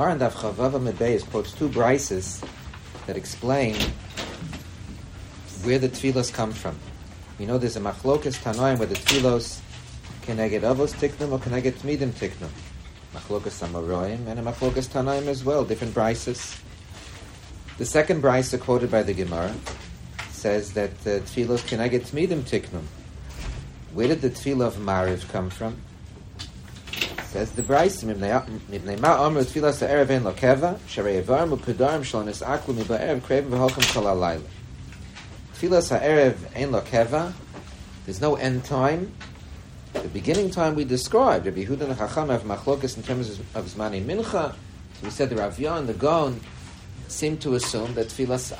Gemara and Chavava Mebeis quotes two brises that explain where the tefillos come from. We know there's a machlokas tanoim where the tefillos keneged avos tiknum or can I keneged tmidim tiknum. Machlokas samaroim and a machlokas tanoim as well, different brises. The second brisa quoted by the Gemara says that uh, tefillos keneged tmidim tiknum. Where did the tefillah of Mariv come from? Says the Mibnei Lokeva, Kreven V'Holchem Kol Lokeva, there's no end time. The beginning time we described, Rabbi Yehuda and Chacham have machlokas in terms of Zmani Mincha. So we said the Rav and the Gaon seem to assume that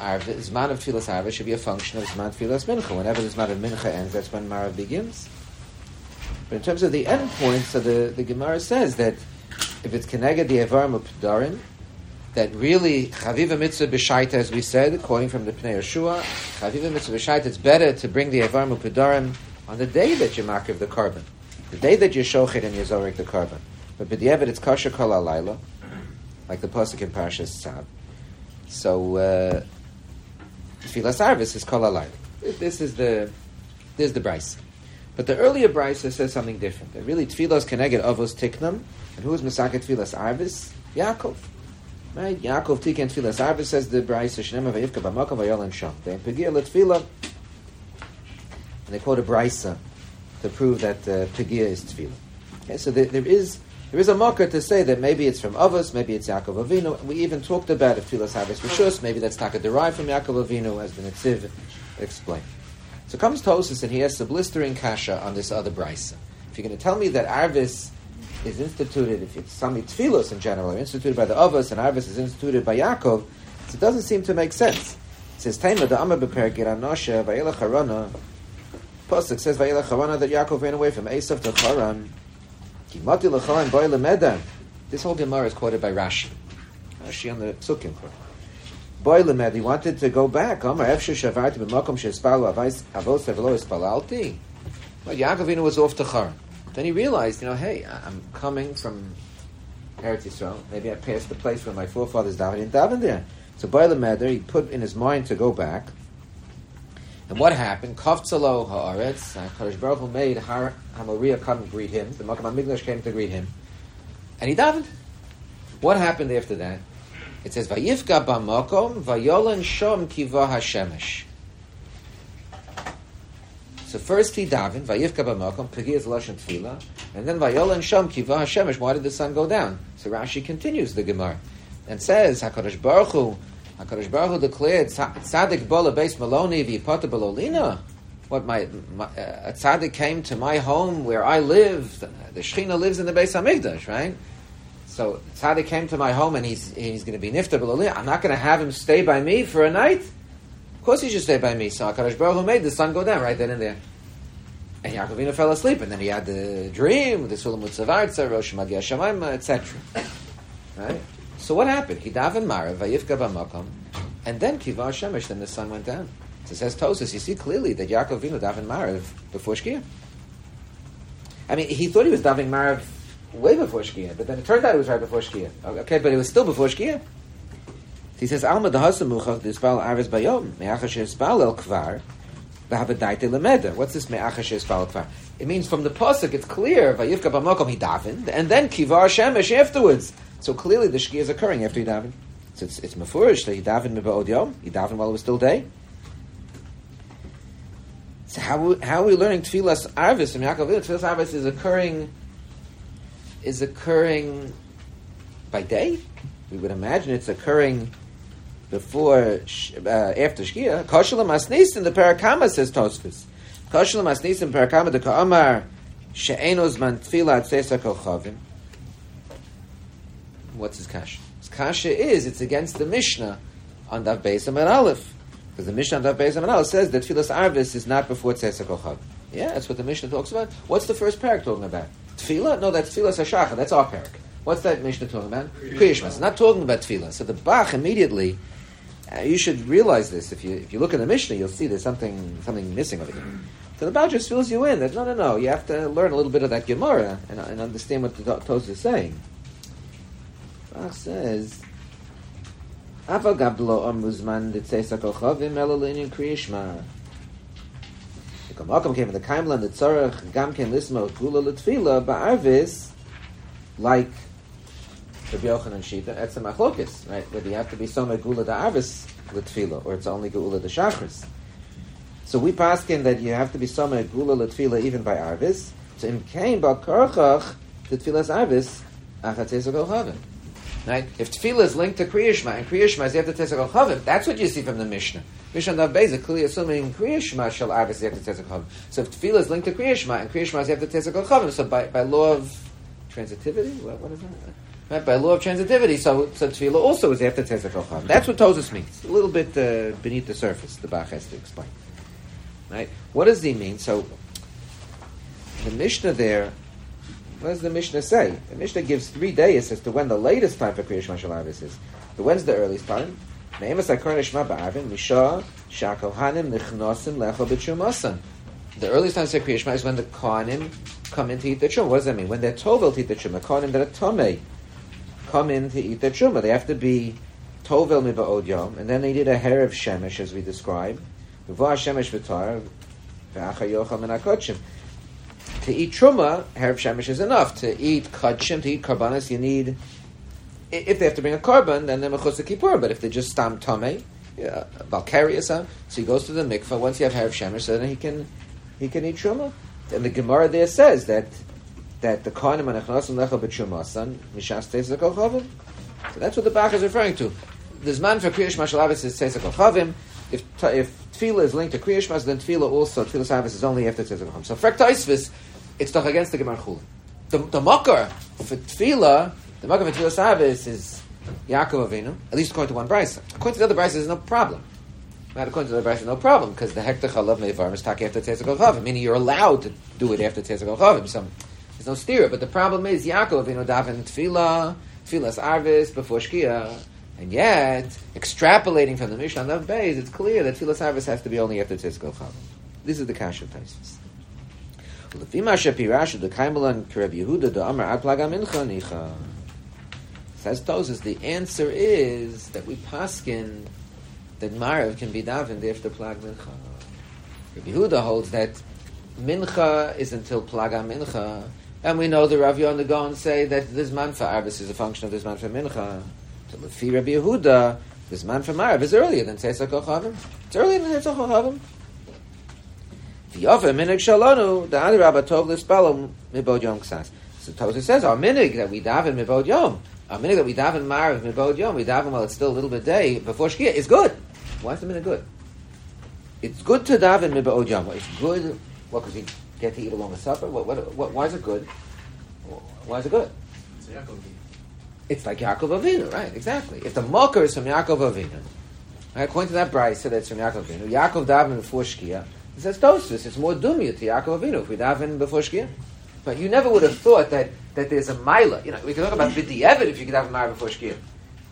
Arve, Zman of Tfilas Arve should be a function of Zman Tfilas Mincha. Whenever the Zman of Mincha ends, that's when Marav begins. But in terms of the end point, so the, the Gemara says that if it's Keneged the Evarim P'darim, that really Chaviva Mitzvah B'Shaita, as we said, according from the Pnei Yehoshua, Chaviva Mitzvah B'Shaita, it's better to bring the Evarim P'darim on the day that you mark of the carbon, the day that you shochet and you zorik the carbon. But b'di'evet it's kasher kol alayla, like the pasuk in Parashas Tzav. So uh, tefillas arvis is kol alayla. This is the this is the brisa. But the earlier brisa says something different. That really tefillas keneged avos tiknam, and who is masaket tefillas arvis? Yaakov. Right? Yaakov tiken tefillas arvis says the brisa shnema vayivka b'makam vayolan sham. They pegir letefillah and they quote a brisa to prove that uh, Pegia is tefillah. Okay, so there, there is there is a marker to say that maybe it's from Avos, maybe it's Yaakov Avinu. We even talked about if tefillah Havas Rishus, maybe that's taka derived from Yaakov Avinu, as the Netziv explained. So comes Tosis and he has a blistering kasha on this other brisa. If you're going to tell me that Arvis is instituted, if it's some tefillos in general, are instituted by the Avos, and Arvis is instituted by Yaakov, so it doesn't seem to make sense. It says, Taima the Amma Beper Giranosha, Vayela Harana, Pasuk says Vayela Charana that Yaakov ran away from Esav to Charan. This whole Gemara is quoted by Rashi. Rashi on the Psukim. Boy lemed, he wanted to go back. Amar efshe shavarti b'makom shespalu avos avelo espalalti. But Yaakov was off to Charan. Then he realized, you know, hey, I'm coming from Eretz Yisrael. Maybe I passed the place where my forefathers davened in daven there. So boy lemed, he put in his mind to go back. And what happened? Kaftzalo haaretz. Uh, Kadosh Baruch made Har Hamoria come and greet him. The Makam Hamikdash came to greet him, and he davened. What happened after that? It says Vayifka b'makom vayolan shom kiva hashemesh. So first he davened Vayifka b'makom pegi is lashon tefila, and then vayolan shom kiva hashemesh. Why did the sun go down? So Rashi continues the Gemara and says Hakadosh Baruch Hu HaKadosh Baruch Hu declared, Tzadik bola base Maloni v'yipata belolina. What, my, my uh, a tzaddik came to my home where I live, the Shechina lives in the Beis HaMikdash, right? So tzaddik came to my home and he's, he's going to be nifta belolina. I'm not going to have him stay by me for a night. Of course he should stay by me. So HaKadosh Baruch Hu made the sun go down right then and there. And Yaakovina fell asleep, and then he had the dream, the Sulam Mutzavartza, Rosh Magia Shemaim, etc. Right? So what happened? He davened Marav, Vayifka B'makom, and then Kivar Shemesh, then the sun went down. So it says Tosus, you see clearly that Yaakov Vino davened Marav before Shkia. I mean, he thought he was davening Marav way before Shkia, but then it turned out it was right before Shkia. Okay, but it was still before Shkia. He says, Alma dahasa muchach dispal aris bayom, me'achash espal el kvar, v'havadaite lemeda. What's this me'achash espal kvar? It means from the pasuk, it's clear, vayivka b'makom he davened, and then kivar shemesh afterwards. So clearly the shkia is occurring after he davened. So it's, it's mafurish that he davened miba'od yom, he davened while it was still day. So how, how are we learning tefillas arvis from Yaakov? Tefillas arvis is occurring, is occurring by day. We would imagine it's occurring before, uh, after Shkia. Koshelam asnis in the Parakama says Tosfos. Koshelam asnis in Parakama the Ka'amar she'enos man tefillah tzesa chavim. What's his kasha? His kasha is it's against the Mishnah on Daf Beis and Aleph. Because the Mishnah on Daf Beis and Aleph says that Tfilas Arvis is not before Tzesek Ochav. Yeah, that's what the Mishnah talks about. What's the first parak talking about? Tefillah? No, that's Tfilas Hashacha. That's our parak. What's that Mishnah talking about? Kriyishmas. It's not talking about Tefillah. So the Bach immediately, uh, you should realize this. If you if you look in the Mishnah, you'll see there's something something missing over here. So the Bach just fills you in. That no, no, no. You have to learn a little bit of that Gemara and, and understand what the Tos is saying. Rach says, Afa gablo amuzman ditzeis hakochavim elalin kriyishma. The Kamakam came in the Kaimlan, the Tzarech, Gam ken lismo gula l'tfila, ba'arvis, like Rabbi Yochanan Shita, that's a machlokis, right? Whether you have to be some gula da'arvis l'tfila, or it's only gula d'shachris. So we paskin that you have to be some gula l'tfila even by arvis. So in kain ba'karchach, the tfilas arvis, achatez hakochavim. Right? If tefillah is linked to kriyishma, and kriyishma is yet to chavim, that's what you see from the Mishnah. Mishnah Nav Beis clearly assuming kriyishma shall arvis yet to chavim. So if tefillah is linked to kriyishma, and kriyishma is yet to chavim, so by, by law of transitivity, what, what is that? Right? By law of transitivity, so, so tefillah also is after tetzakol chavim. That's what Tosus means. A little bit uh, beneath the surface, the Bach has to explain. Right? What does he mean? So the Mishnah there what does the Mishnah say? The Mishnah gives three days as to when the latest time for Kriyash Mashal is. But when's the earliest time? The earliest time to Kriyash is when the Kohanim come in to eat the Truma. What does that mean? When they're Tovel to eat the Truma, Kohanim that are Tomei come in to eat the Truma. They have to be Tovel Miba'od Yom, and then they need a hair of Shemesh, as we describe. described. Shemesh V'tar, V'achar Yochel Menakochim to eat truma, Harav Shemesh is enough. To eat kachim, to eat karbanis, you need. If they have to bring a carbon, then they're mechutz kippur. But if they just stam tame, yeah, valkyria so he goes to the mikvah. Once you have Harav Shemesh, then he can he can eat truma. And the Gemara there says that that the kohanim anachnasim lecha b'trumasan mishas teisakol chavim. So that's what the Bach is referring to. There's man for kriyish mashalavis is teisakol chavim. If if tefillah is linked to kriyish then tefillah also tefillah savis is only after teisakol chavim. So frek it's doch against the Gemara Chulin. The, the Makar for Tefillah, the Makar for Tefillah Shabbos is Yaakov Avinu, at least according to one Brisa. According to the other Brisa, there's no problem. Not according to the other Brisa, no problem, because the Hektar Chalav Meivar is taki after Tzezak Chavim, meaning you're allowed to do it after Tzezak Chavim. So there's no steer. But the problem is Yaakov Avinu daven Tefillah, Tefillah's Arvis, before Shkia, and yet, extrapolating from the Mishnah of Beis, it's clear that Tefillah Arvis has to be only after Tzezak Chavim. This is the Kasha Taisus. Lefima Says Tosis, the answer is that we paskin that Marav can be davened after Plag Mincha. Rabbi Yehuda holds that Mincha is until Plaga Mincha, and we know the Rav Yonah and say that this man for Arvis is a function of this man for Mincha. So Lefi Rabbi Yehuda, this man for is earlier than Chavim. It's earlier than Chavim. The offer minig shalonu the other rabba tov lispalo mibod yom ksas. So Tosa says our minig that we daven mibod yom, our minig that we daven marav mibod yom, we daven while it's still a little bit day before shkia is good. Why is the minig good? It's good to daven mibod yom. It's good. What because you get to eat along with supper? What, what, what, why is it good? Why is it good? It's like Yaakov Avinu, right? Exactly. If the mocker is from Yaakov Avinu, right, according to that Bryce, that it's from Yaakov Avinu, Yaakov daven before Shkia, says Tosfos, it's more dumya to Yaakov Avinu if we daven before Shkia. But you never would have thought that, that there's a mila. You know, we can talk about Bidi Evid if you could daven Mara before Shkia.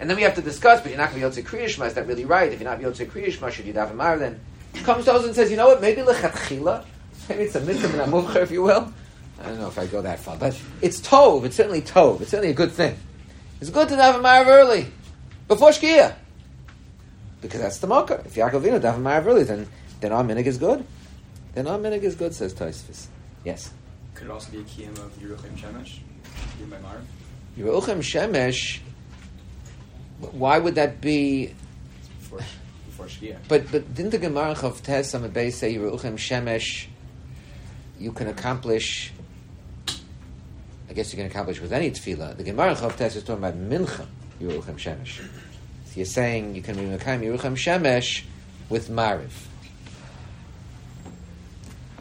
And then we have to discuss, but you're not going to be able to Kriyishma, is that really right? If you're not able to Kriyishma, should you daven Mara then? Comes Tosfos and says, you know what, maybe Lechatchila, maybe it's a mitzvah and a if you will. I don't know if I go that far, but it's tov. It's certainly tov. It's certainly a good thing. It's good to daven Marav early, before Shkia, because that's the mocker. If Yaakov Avinu daven Marav early, then then our minig is good. Then our minig is good, says Taisvis. Yes. Could it also be a kiyam of Yeruchim Shemesh? Yeruchim Shemesh. Why would that be? Before, before Shkia. But but didn't the Gemara of Tes Base say Yeruchim Shemesh? You can accomplish. I guess you can accomplish with any tefillah. The Gemara of Tes is talking about Mincha Yeruchim Shemesh. So you're saying you can be Mekayim Yeruchim Shemesh with Mariv.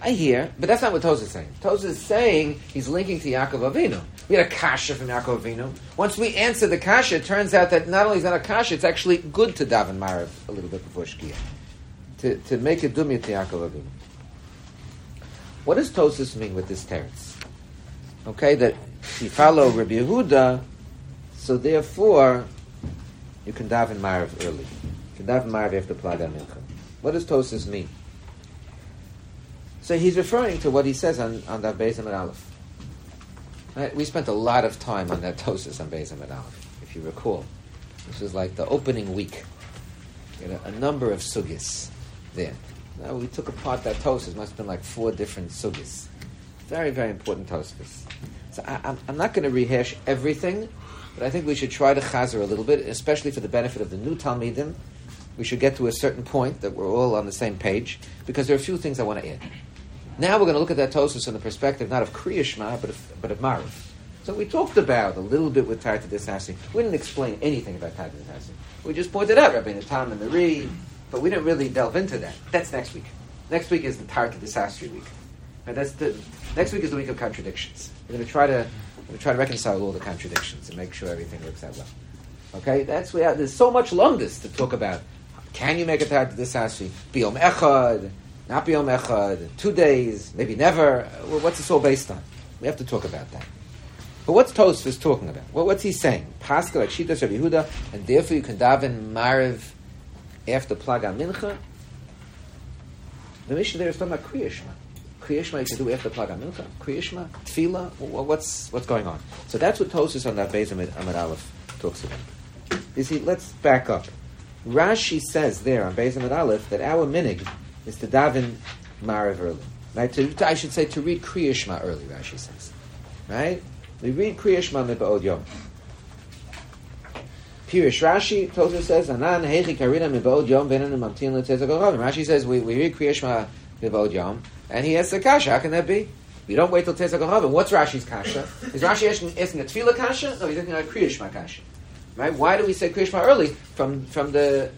I hear, but that's not what Tosa is saying. Tosa is saying he's linking to Yaakov Avinu. We had a kasha from Yaakov Avinu. Once we answer the kasha, it turns out that not only is that a kasha, it's actually good to daven Marav a little bit before Shkia. To, to make a dumya to Yaakov Avinu. What does Tosis mean with this teretz? Okay, that you follow Rabbi Yehuda, so therefore you can daven Marav early. You can daven Marav after Plaga Mincha. What does Tosis mean? So he's referring to what he says on, on that Beis Amid Aleph. Right? We spent a lot of time on that Tosis on Beis Amid Aleph. If you recall. This was like the opening week. We had a, number of sugis there. Now we took apart that Tosfos. Must have been like four different sugis. Very, very important Tosfos. So I, I'm, I'm not going to rehash everything, but I think we should try to chazer a little bit, especially for the benefit of the new Talmidim. We should get to a certain point that we're all on the same page, because there are a few things I want to add. Now we're going to look at that Tosfos from the perspective not of Kriyashma, but of, but of Mariv. So we talked about a little bit with Tarta. We didn't explain anything about Tarta. We just pointed out Rabbi Natan and the Re, but we didn't really delve into that. That's next week. Next week is the Tarta week. And that's the next week is the week of contradictions. We're going to try to to try to reconcile all the contradictions and make sure everything works out well. Okay, that's where there's so much longus to talk about. Can you make a Tarta Disasi? Biom Echad, not Biom Echad, two days, maybe never. Well, what's this all based on? We have to talk about that. But what's Tosfos talking about? Well, what's he saying? Pascha like Shita Rabbi Yehuda, and therefore you can daven Mariv after Plaga Mincha. The mission there is talking about Kriyashma. Kriyashma you can do after Plaga Mincha. Kriyashma, Tefillah. What's what's going on? So that's what Tosfos on that Beis Amid Aleph talks about. You see, let's back up. Rashi says there on Beis Amid Aleph that our minig is to daven Mariv early. Right? To, to, I should say to read Kriyashma early. Rashi says, right? We read Kriya Shema Miba'od Yom. Pirish Rashi, Tosha says, Anan Hechi Karina Miba'od Yom Benan Mamtin Letzezagorov. Rashi says, we, we read Kriya Shema Miba'od Yom, and he has a kasha. How can that be? We don't wait till Tetzagorov. What's Rashi's kasha? Is Rashi asking, asking a Tefillah kasha? No, he's asking a Kriya Shema kasha. Right? Why do we say Kriya Shema early? From, from the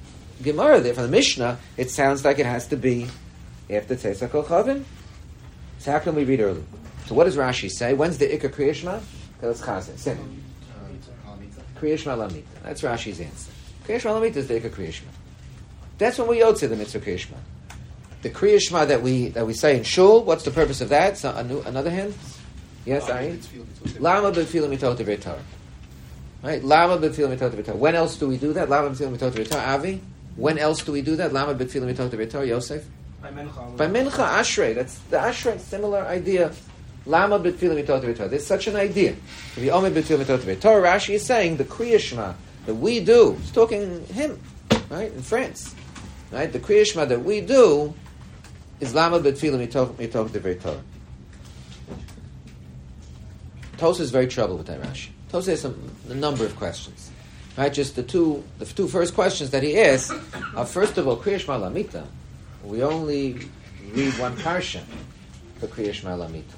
Gemara there, from the Mishnah, it sounds like it has to be after Tetzagorov. So how can we read early? So what does Rashi say? When's the Ikka Kriyashma? That's Chazin. Simon. Kriyashma Lamita. That's Rashi's answer. Kriyashma Lamita is the Ikka Kriyashma. That's when we yotze the mitzvah Kriyashma. The Kriyashma that we that we say in Shul. What's the purpose of that? So, another hand. Yes, Ari. Lama b'tfilah mitot Torah. Right. Lama b'tfilah mitot Torah. When else do we do that? Lama b'tfilah mitot Torah. Avi. When else do we do that? Lama b'tfilah mitot Torah. Yosef. By Mincha. By Mincha Ashrei. That's the Ashrei. Similar idea. Lama b'tfilah mitot Torah. There's such an idea. The Omer b'tfilah mitot Torah. Rashi is saying the Kriyashma that we do. He's talking him, right in France, right. The Kriyashma that we do is Lama b'tfilah mitot Torah. Tosa is very troubled with that Rashi. Tosa has some, a number of questions. Right, just the two the two first questions that he asks are first of all Kriyashma Lamita. We only read one parsha for Kriyashma Lamita.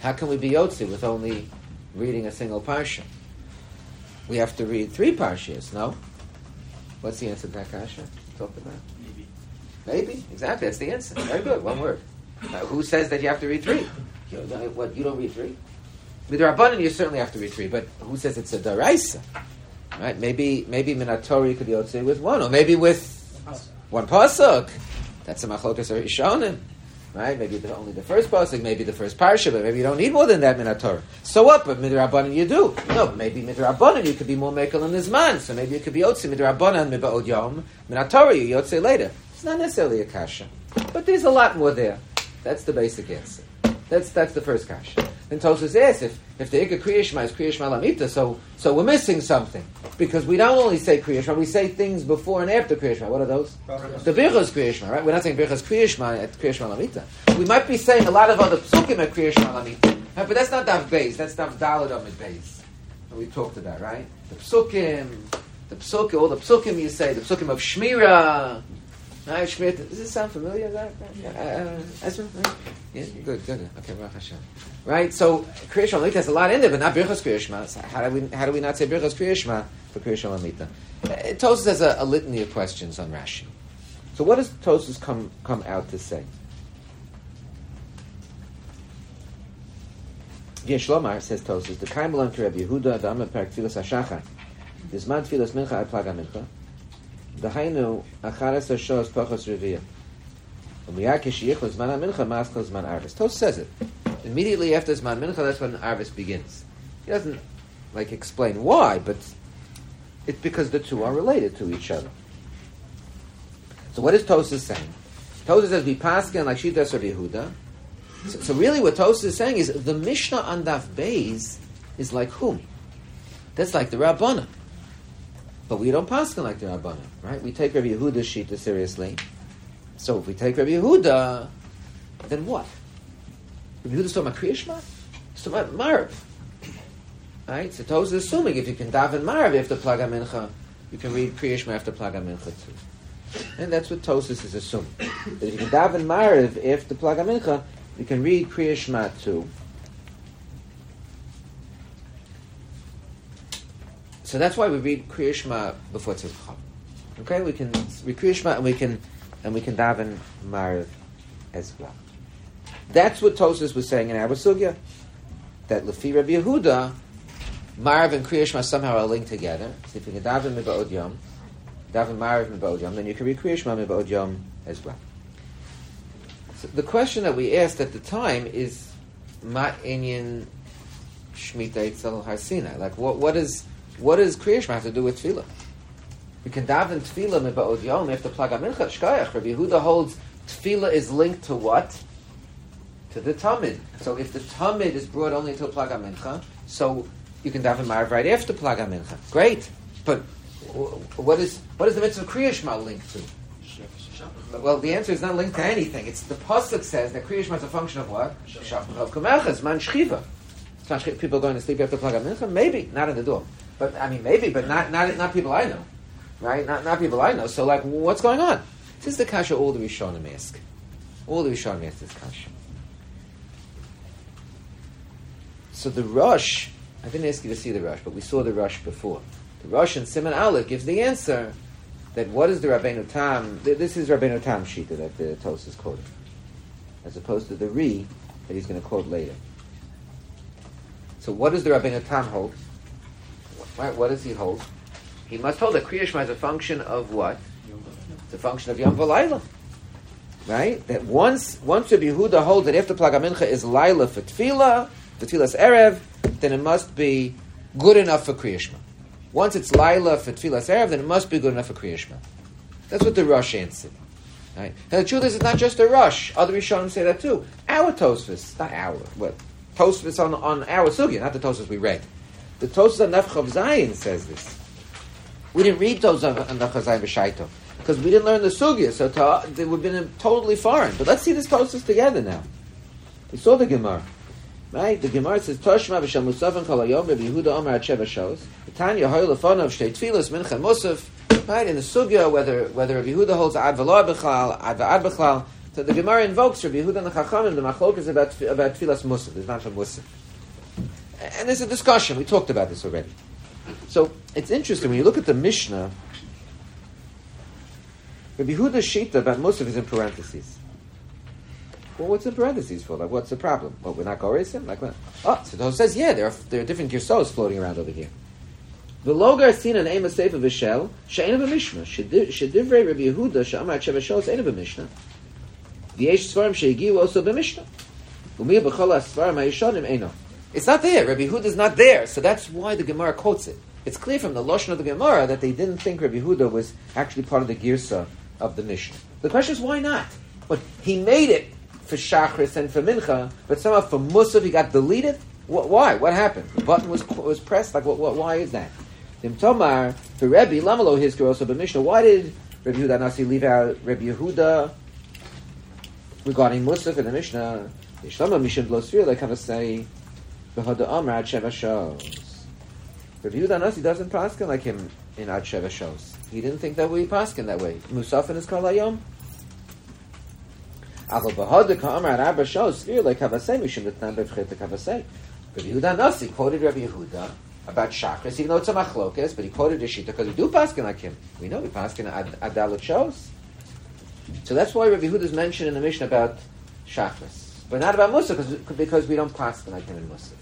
How can we be Yotzi with only reading a single parsha? We have to read three parshas, no? What's the answer to that kasha? Talk about Maybe. maybe exactly. That's the answer. Very good. One word. Now, who says that you have to read three? You know, what you don't read three? With the Rabbanan, you certainly have to read three. But who says it's a daraisa? Right? Maybe maybe Minatori could be Yotzi with one, or maybe with one pasuk. That's a machlokas or Rishonim. Right? Maybe the, only the first pasuk, maybe the first parsha, but maybe you don't need more than that minator. So what? But midrabanan you do. No, maybe midrabanan you could be more mekel in this man. So maybe you could be yotze midrabanan mibaod yom minator you yotze later. It's not necessarily a kasha, but there's a lot more there. That's the basic answer. That's that's the first kasha. Then Tosus asks if if the Ikka Kriyashma is Kriyashma Lamita, so so we're missing something because we don't only say Kriyashma, we say things before and after Kriyashma. What are those? The Birchas Kriyashma, right? We're not saying Birchas Kriyashma at Kriyashma Lamita. We might be saying a lot of other psukim at Kriyashma Lamita, right? but that's not Daf Beis. That's Daf Dalad Amid Beis. That we talked about, right? The psukim, the psukim, all the psukim you say, the psukim of Shmira. Right, Shmira. Does this sound familiar? That, uh, Ezra? Right? Yeah, good, good. Okay, Baruch Hashem. Right, so Kriyashma Lamita has a lot in there, but not Birchas Kriyashma. So how do we how do we not say Birchas Kriyashma for Kriyashma Lamita? Uh, Tosus has a, a litany of questions on Rashi. So what does Tosus come come out to say? Yeshlomar says Tosus the Kaim to Rabbi Yehuda Dama Perak Tfilas Hashachar. Bisman Tfilas Mincha Ad Plaga Mincha. Dahainu Achares Hashos Pachos Reviyah. Umiyar Kishiyichos Zman HaMincha Maskal Zman Arvis. Tosus says it. Immediately after Zman Mincha, that's when Arvis begins. He doesn't like explain why, but it's because the two are related to each other. So what is Tosus saying? Tosus says Vipaskin like Shitas of Yehuda. So, so really, what Tosus is saying is the Mishnah on Daf Beis is like whom? That's like the Rabbana. But we don't pass like the Rabbanim, right? We take Rabbi Yehuda's Shita seriously. So if we take Rabbi Yehuda, then what? Rabbi Yehuda's talking about Kriyashma? He's talking about Marv. Right? So Toz is assuming if you can daven Marv after Plaga Mincha, you can read Kriyashma after Plaga Mincha too. And that's what Tosis is assuming. that if you can daven Marv after Plaga Mincha, you can read Kriyashma too. So that's why we read Kriyashma before Tzidcha. Okay, we can read Kriyashma and we can and we can daven Marv as well. That's what Tosis was saying in our. That Lefi Rabbi Yehuda, Marv and Kriyashma somehow are linked together. So if you can daven Miba'od Yom, daven Marv Miba'od Yom, then you can read Kriyashma Miba'od Yom as well. So the question that we asked at the time is, Ma Inyan Shmita Eitzel Har Like, what, what, is, what does Kriyashma have to do with Tefillah? We can daven Tefillah Miba'od Yom after Plaga Mincha Shkayach. Rabbi Yehuda holds Tefillah is linked to what? To the Tamid. So if the Tamid is brought only until Plaga Mincha, so you can daven Marav right after Plaga Mincha. Great. But what is what is the mitzvah Kriya linked to? Well, the answer is not linked to anything. It's the pasuk says that Kriya is a function of what? Shafach Kumachas, Man Shchiva. People going to sleep after Plaga Mincha? Maybe, not in the door. But I mean, maybe, but not not not people I know, right? Not not people I know. So like, what's going on? This is the kasha all the Rishonim ask. All the Rishonim ask this kasha. So the Rosh, I didn't ask you to see the Rosh, but we saw the Rosh before. The Rosh in Siman Aleph gives the answer that what is the Rabbeinu Tam, this is Rabbeinu Tam Shita that the Tos is quoting, as opposed to the Re that he's going to quote later. So what does the Rabbeinu Tam hold? Right, what does he hold? He must hold that Kriyashma is a function of what? It's a function of Yom V'Layla. Right? That once once Rabbi Yehuda holds that after Plaga Mincha is Laila for Tefillah, Tefillah's Erev, then it must be good enough for Kriyashma. Once it's Laila for Tefillah's Erev, then it must be good enough for Kriyashma. That's what the Rosh answered. Right? And the truth is, it's not just a Rosh. Other Rishonim say that too. Our Tosfos, not our, what? Tosfos on, on our Sugya, not the Tosfos we read. The Tosfos on Nefchav Zayin says this. We didn't read those on Nefchav Zayin B'Shaito because we didn't learn the Sugya, so to, they would have been totally foreign. But let's see this Tosfos together now. We saw the Gemara. Right? The Gemara says, Toshma v'shal musafin kol hayom Rabbi Yehuda Omer at Sheva Shos. Tanya hoy lefonav shtei tfilas mincha musaf. Right? In the sugya, whether, whether Rabbi Yehuda holds ad v'lo b'chlal, ad v'ad b'chlal, so the Gemara invokes Rabbi Yehuda and the Chachamim, the machlok is about, about tfilas musaf. It's not from musaf. And there's a discussion. We talked about this already. So it's interesting when you look at the Mishnah. Rabbi Yehuda's shita about musaf is in parentheses. Well, what's in parentheses for? Like, what's the problem? Well, we're not Goresim? Like, what? Oh, so says, yeah, there are, there are different Girsos floating around over here. The logar seen an aim of sefer v'shel she'en of a mishnah shedivrei Rabbi Yehuda she'amar at sheva shos ein of a mishnah v'yesh svarim she'egiu also b'mishnah u'miyah b'chol ha-svarim ha-yishonim eino it's not there Rabbi Yehuda is not there so that's why the Gemara quotes it it's clear from the Lashon of the Gemara that they didn't think Rabbi Yehuda was actually part of the Girsa of the Mishnah the question is why not but he made it for Shachris and for Mincha, but somehow for Musaf he got deleted? Why? What happened? The button was was pressed. Like, what, what, why is that? Tomar, for Rebbe, Lamalo his also but Mishnah. Why did Rabbi Yehuda Nasi leave out Rabbi Yehuda regarding Musaf in the Mishnah? Yishlama Mishim Blosfir, they kind of say, Behada Amr Ad Sheva Shos. Rebbe Yehuda Nasi doesn't paskin like him in Ad Sheva Shos. He didn't think that we paskin that way. Musaf in his Kalayom. Aber behode kamar Rabba shows fear like Kavasei Mishim Nitnan Bevchet Kavasei. Rabbi Yehuda Nasi quoted Rabbi Yehuda about chakras, even though it's a machlokas, but he quoted Shita because we do paskin like him. We know we paskin adalit shows. So that's why Rabbi Yehuda is mentioned in the mission about chakras, but not about Musa because, we don't paskin like him in Musa.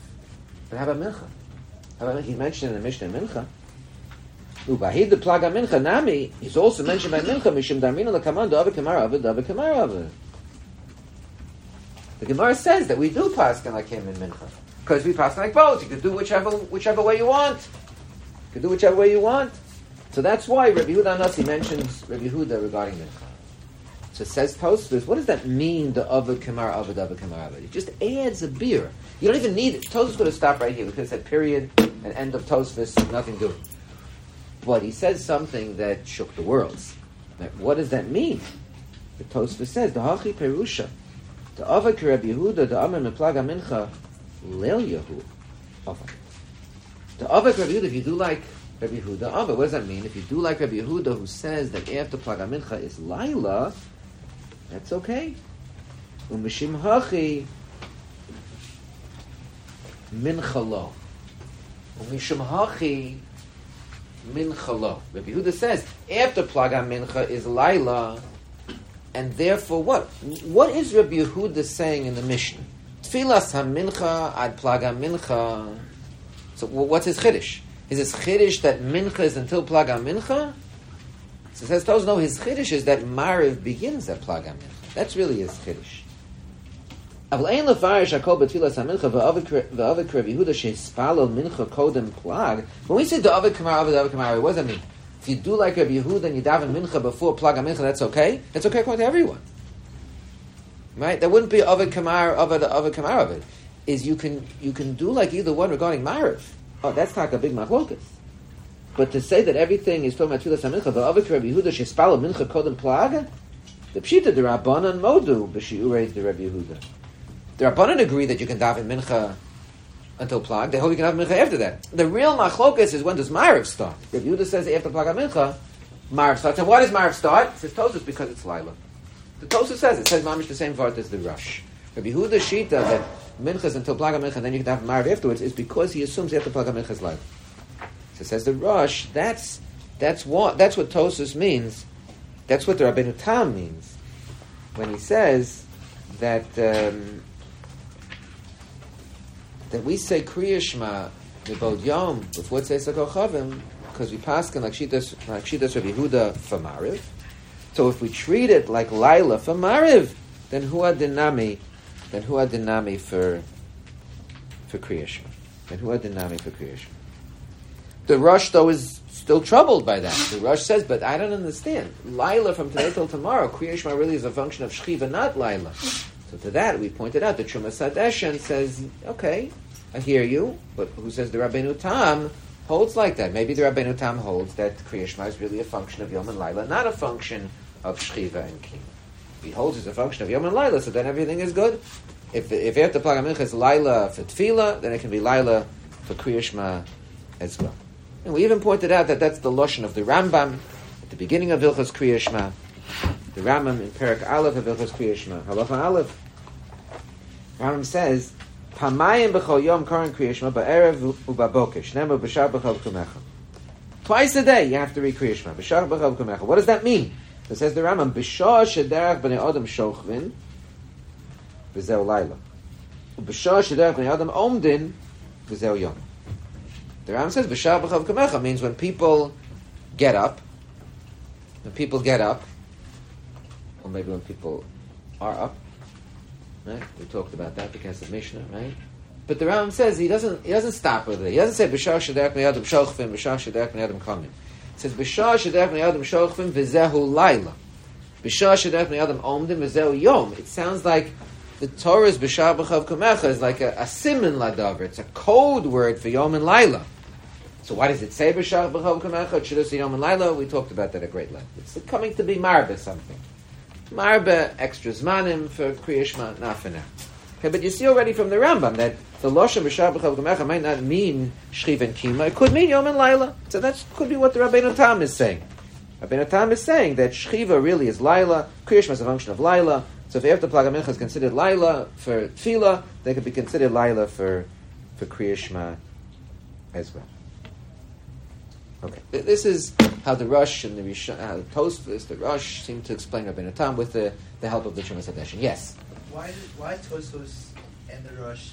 But how about Mincha? How about, he's mentioned in the in Mincha. Ubahid the plaga mincha nami. He's also mentioned by mincha mishim darmina lekaman dava kamara avad dava kamara. The Gemara says that we do paskin like him in Mincha. Because we paskin like both. You can do whichever, whichever way you want. You can do whichever way you want. So that's why Rabbi Huda Nasi mentions Rabbi Huda regarding Mincha. So says Tosfos, what does that mean, the Avad Kamar, Avad, Avad, Kamar, Avad? It just adds a beer. You don't even need it. Tosfos could have stopped right here. Have said period and end of Tosfos, nothing doing. but he says something that shook the worlds. What does that mean? The Tosfos says, the Hachi Perusha, the Avak Rabbi Yehuda, the Amr Meplaga Mincha, Leil Yehu, Avak. The Avak Rabbi Yehuda, if you do like Rabbi Yehuda, Avak, what does that mean? If you do like Rabbi Yehuda, who says that after Plaga Mincha is Laila, that's okay. Umishim Hachi, Mincha Lo. Umishim Hachi, Mincha Lo. Rabbi Yehuda says, after Plaga Mincha is Laila, and therefore, what? What is Rabbi Yehuda saying in the Mishnah? Tfilas hamincha ad plaga mincha. So, what's his chiddush? Is his chiddush that mincha is until plaga mincha? So says those no. His chiddush is that mariv begins at mincha. That's really his chiddush. When we say the David Kamar, David Kamar, what does that mean? If you do like Rabbi Yehuda and you daven mincha before plaga mincha, that's okay. That's okay according to everyone, right? There wouldn't be ovid kamar, ovid ovid kamar of Is you can you can do like either one regarding mariv. Oh, that's not a big machlokas. But to say that everything is talking about tefillas mincha, the ovid Rabbi Yehuda shespalo mincha kodem plaga, the pshita the rabbanon modu b'shiurei the Rabbi Yehuda. The rabbanon agree that you can daven mincha until Plag. They hope you can have Mincha after that. The real Machlokas is when does Mariv start? If Yehuda says after Plag Mincha, Mariv starts. And why does Mariv start? It says Tosus because it's Lila. The Tosus says it says Mamish the same word as the Rosh. Rabbi Yehuda Shita that Mincha is until Plag Mincha, then you can have Mariv afterwards is because he assumes after Plag Mincha is Lila. So it says the Rosh. That's that's what that's what Tosus means. That's what the Rabbeinu Tam means when he says that. Um, that we say Kriya Shema Nebod Yom before Tzeisak Chavim because we pass like Shitas like Rabbi Yehuda for Mariv. So if we treat it like Laila for then who are dinami? Then who are dinami for for Kriyashma? Then who are dinami for Shema? The Rosh though is still troubled by that. The Rosh says, but I don't understand. Laila from today till tomorrow, Kriya Shema really is a function of Shchiva, not Laila. So to that, we pointed out that Trumas Hadeshin says, okay, I hear you, but who says the Rabbeinu Tam holds like that? Maybe the Rabbeinu Tam holds that Kriya is really a function of Yom and Laila, not a function of Shchiva and Kima. He holds it's a function of Yom and Laila, so then everything is good. If if after Plag HaMincha is Laila for Tefillah, then it can be Laila for Kriya as well. And we even pointed out that that's the Lashon of the Rambam at the beginning of Vilchas Kriya the Rambam in Perak Aleph of Ilchos Kriya Shema. Halacha Aleph. Rambam says, Pamayim b'chol yom karan Kriya Shema ba'erev u'baboker. Shnema b'shar b'chol kumecha. Twice a day you have to read Kriya Shema. B'shar b'chol kumecha. What does that mean? It says the Rambam, B'shar shederach b'nei adam shochvin v'zeu laila. B'shar shederach b'nei adam omdin v'zeu yom. The Ram says, B'shar b'chol kumecha means when people get up, when people get up, or maybe when people are up. Right? We talked about that because of Mishnah, right? But the Ram says he doesn't he doesn't stop with it. He doesn't say b'shar shederek miyadam shochvim b'shar shederek miyadam kamim. It says b'shar shederek miyadam shochvim v'zehu laila. B'shar shederek miyadam omdim v'zehu yom. It sounds like the Torah's b'shar b'chav kumecha is like a, a simin ladavar. It's a code word for yom and laila. So why does it say? It should have said yom and laila. We talked about that at great length. It's coming to be marbe something. Marbe extra zmanim for for now. Okay, but you see already from the Rambam that the Loshem B'Shar B'Chav Gamecha might not mean Shchiv and Kima. It could mean Yom and Laila. So that could be what the Rabbeinu Tam is saying. Rabbeinu Tam is saying that Shchiva really is Laila, Kriyashma is a function of Laila. So if after Plaga Mincha is considered Laila for Tfila, they could be considered Laila for, for Kriyashma as well. Okay, this is how the Rosh and the Rishon, how the Tosfos, the Rosh seem to explain Rabbeinu Tam with the, the help of the Shumas Hadeshin. Yes. Why why Tosfos and the Rush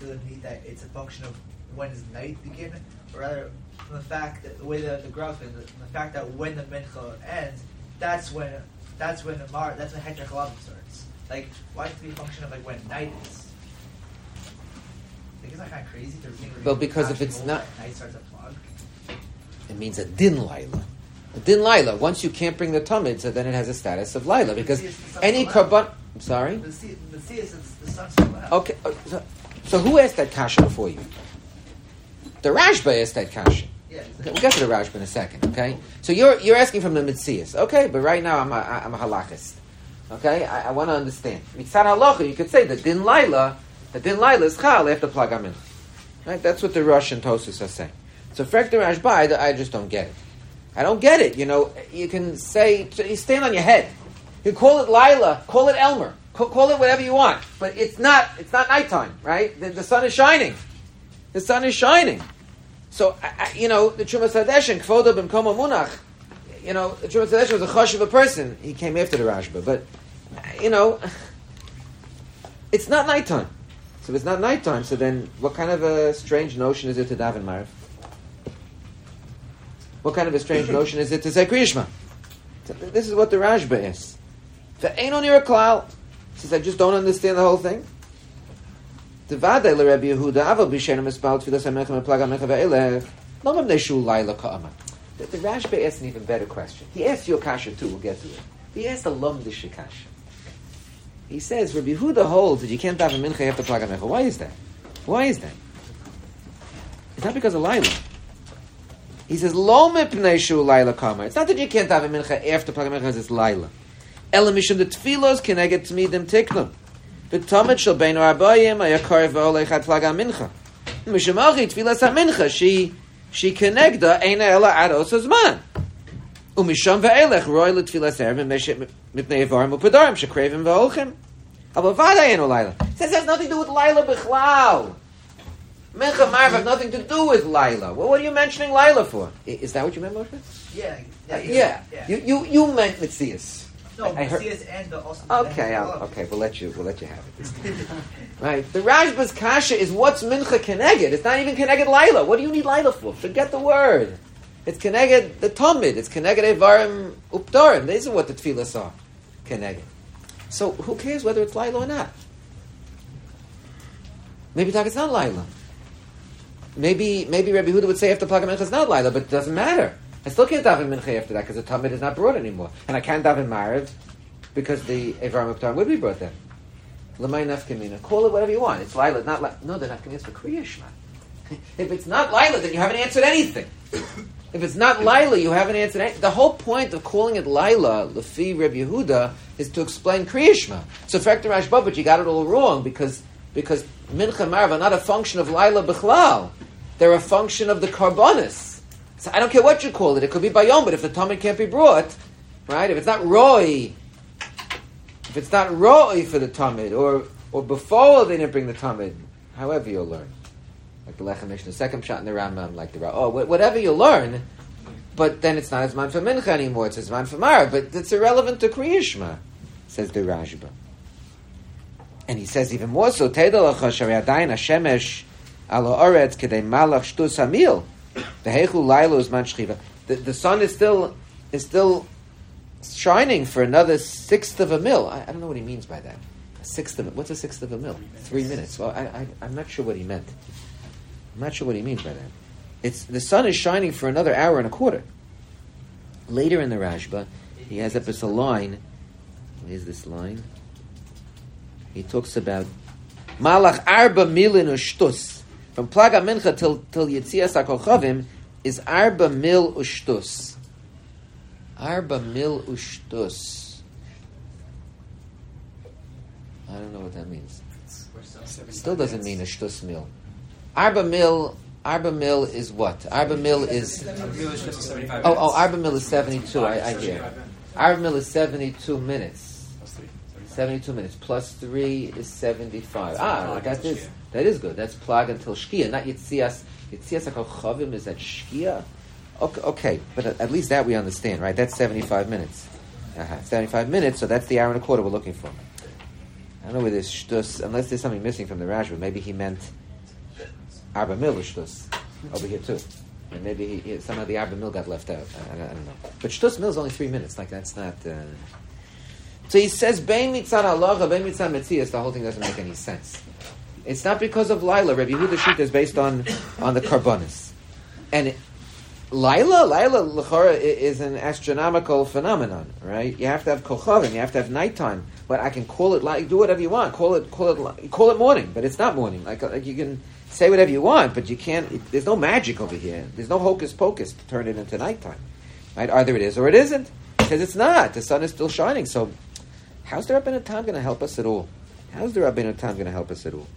really need that it's a function of when does night begin, or rather from the fact that the way that the graph is, the, the fact that when the mincha ends, that's when that's when the mar that's when Heter starts. Like why does it be a function of like when night is? Like, isn't that kind of crazy? To well, because if it's not night starts at plug. It means a din laila. A din laila. Once you can't bring the tamid, so then it has a status of laila because any korban. I'm sorry. The sea, is the sun's still out. Okay, uh, so, so who asked that kasha before you? The Rashba asked that kasha. Yeah. Okay, we'll get to the Rashba in a second, okay? So you're, you're asking from the Mitzias, okay? But right now I'm a, I'm a halachist, okay? I, I want to understand. Mitzad halacha, you could say that din laila, the din laila is chal after plagamin. Right? That's what the Russian Tosus are saying. So the Rashba, I, just don't get it. I don't get it. You know, you can say, you stand on your head. You call it Lila, call it Elmer, call, it whatever you want, but it's not, it's not nighttime, right? The, the sun is shining. The sun is shining. So, I, I, you know, the Trumas Hadeshin, Kvoda B'mkoma Munach, you know, the Trumas Hadeshin was a chosh of a person. He came after the Rashba, but, you know, it's not nighttime. So if it's not nighttime, so then what kind of a strange notion is it to daven Mariv? What kind of a strange notion is it to say Kriyishma? This is what the Rashba is. The ain't on your klal. Says I just don't understand the whole thing. The vade le Rabbi Yehuda avo b'shenim espal tfilas hamechem plaga mecha ve'elech. No mem neshu laila ka'ama. The, the Rashba asks an even better question. He asks you a kasha too. We'll get to it. He asks a lumdish kasha. He says Rabbi Yehuda holds that you can't have a mincha after plaga mecha. Why is that? Why is that? It's not because of laila. He says, Lo mipnei shu laila kama. It's not that you can't have a mincha after plaga mincha, it's laila. Ela mishum the tfilos can I get to meet them tiknum. V'tomit shel beinu abayim ayakar v'olech ad plaga mincha. Mishum achi tfilas ha-mincha, she, she kenegda eina ela ad osazman. Umisham ve'elech roi l'tfilas ervim mipnei avarim u'padarim shekrevim v'olchim. Aber vada eno laila. Says has nothing to do with laila bichlal. Mincha Marv have nothing to do with Lila. Well, what are you mentioning Lila for? Is that what you meant, Moshe? Yeah. Uh, yeah. You, you, you meant Mitzias. no, I heard- and the also. Okay, I'll, okay, we'll let you, we'll let you have it. right. The Rashba's kasha is what's Mincha Keneged. It's not even Keneged Lila. What do you need Lila for? Forget the word. It's Keneged the Talmud. It's Keneged Evarim Uptarim. These are what the Tfilas are. Keneged. So who cares whether it's Lila or not? Maybe talk it's not Lila. Maybe maybe Rabbi Huda would say after Plagam Mincha it's not Lila, but it doesn't matter. I still can't daven Mincha after that because the Talmud is not brought anymore, and I can't daven Mariv because the Evarim Uptarim would be brought then. Lamay nafkamina. Call it whatever you want. It's Lila, not Lila. No, they're not going to answer Kriya Shema. if it's not Lila, then you haven't answered anything. If it's not Lila, you haven't answered anything. The whole point of calling it Lila, Lefi Reb Yehuda, is to explain Kriya Shema. So, Frekter Rashba, but you got it all wrong because because Mincha and Marv are not a function of Lila Bechlal. They're a function of the Carbonis. So I don't care what you call it. It could be Bayom, but if the Talmud can't be brought, right? If it's not Roy, if it's not Roy for the Talmud, or or before they didn't bring the Talmud, however you'll learn. Like the Lechem Mishnah, second shot in the Rambam, like the oh, whatever you learn, but then it's not as man for Mincha anymore, it's as man for Marv, but it's irrelevant to Kriyishma, says the Rashba. And he says even more so, Tedel Lacha Shari Adayin Hashemesh Alo Oretz Kedei Malach Shtus Hamil Vehechu Lailo Zman Shchiva. The the sun is still is still shining for another sixth of a mil. I, I don't know what he means by that. A sixth of what's a sixth of a mil? Three minutes. Well, I, I I'm not sure what he meant. I'm not sure what he means by that. It's the sun is shining for another hour and a quarter. Later in the Rashba, he has up a line. Here's this line. He talks about Malach Arba Milin Ushtus. From Plaga Mincha till till Yitzias HaKochavim is Arba Mil Ushtus. Arba Mil Ushtus. I don't know what that means. Still doesn't mean a shtus mil. Arba mil, arba mil is what? Arba mil is oh oh arba mil is seventy two. I, I hear. Arba mil is seventy two minutes. 72 minutes plus 3 is 75. Ah, that is that is good. That's plag until Shkia, not Yitzias. Yitzias HaKochavim is at Shkia? Okay, okay, but at, least that we understand, right? That's 75 minutes. Uh-huh. 75 minutes, so that's the hour and a quarter we're looking for. I don't know where this shtus, unless there's something missing from the Rashba, maybe he meant Arba Mil shtus over here too. And maybe he, he, somehow the Arba Mil got left out. I, I, I don't know. But shtus Mil is only three minutes, like that's not. Uh, so he says, Bein mitzad halacha, bein mitzad metzias, the whole thing doesn't make any sense. It's not because of Lila. Rabbi Yehuda Shita is based on, on the Karbonis. And it, Lila, Lila, Lechora, i- is an astronomical phenomenon, right? You have to have kochavim, you have to have nighttime. But I can call it like do whatever you want. Call it, call it, call it morning, but it's not morning. Like, like you can, say whatever you want, but you can't. It, there's no magic over here. There's no hocus pocus to turn it into nighttime. Right? Either it is or it isn't. Because it's not. The sun is still shining. So, how's the Rabbeinu Tam going to help us at all? How's the Rabbeinu Tam going to help us at all?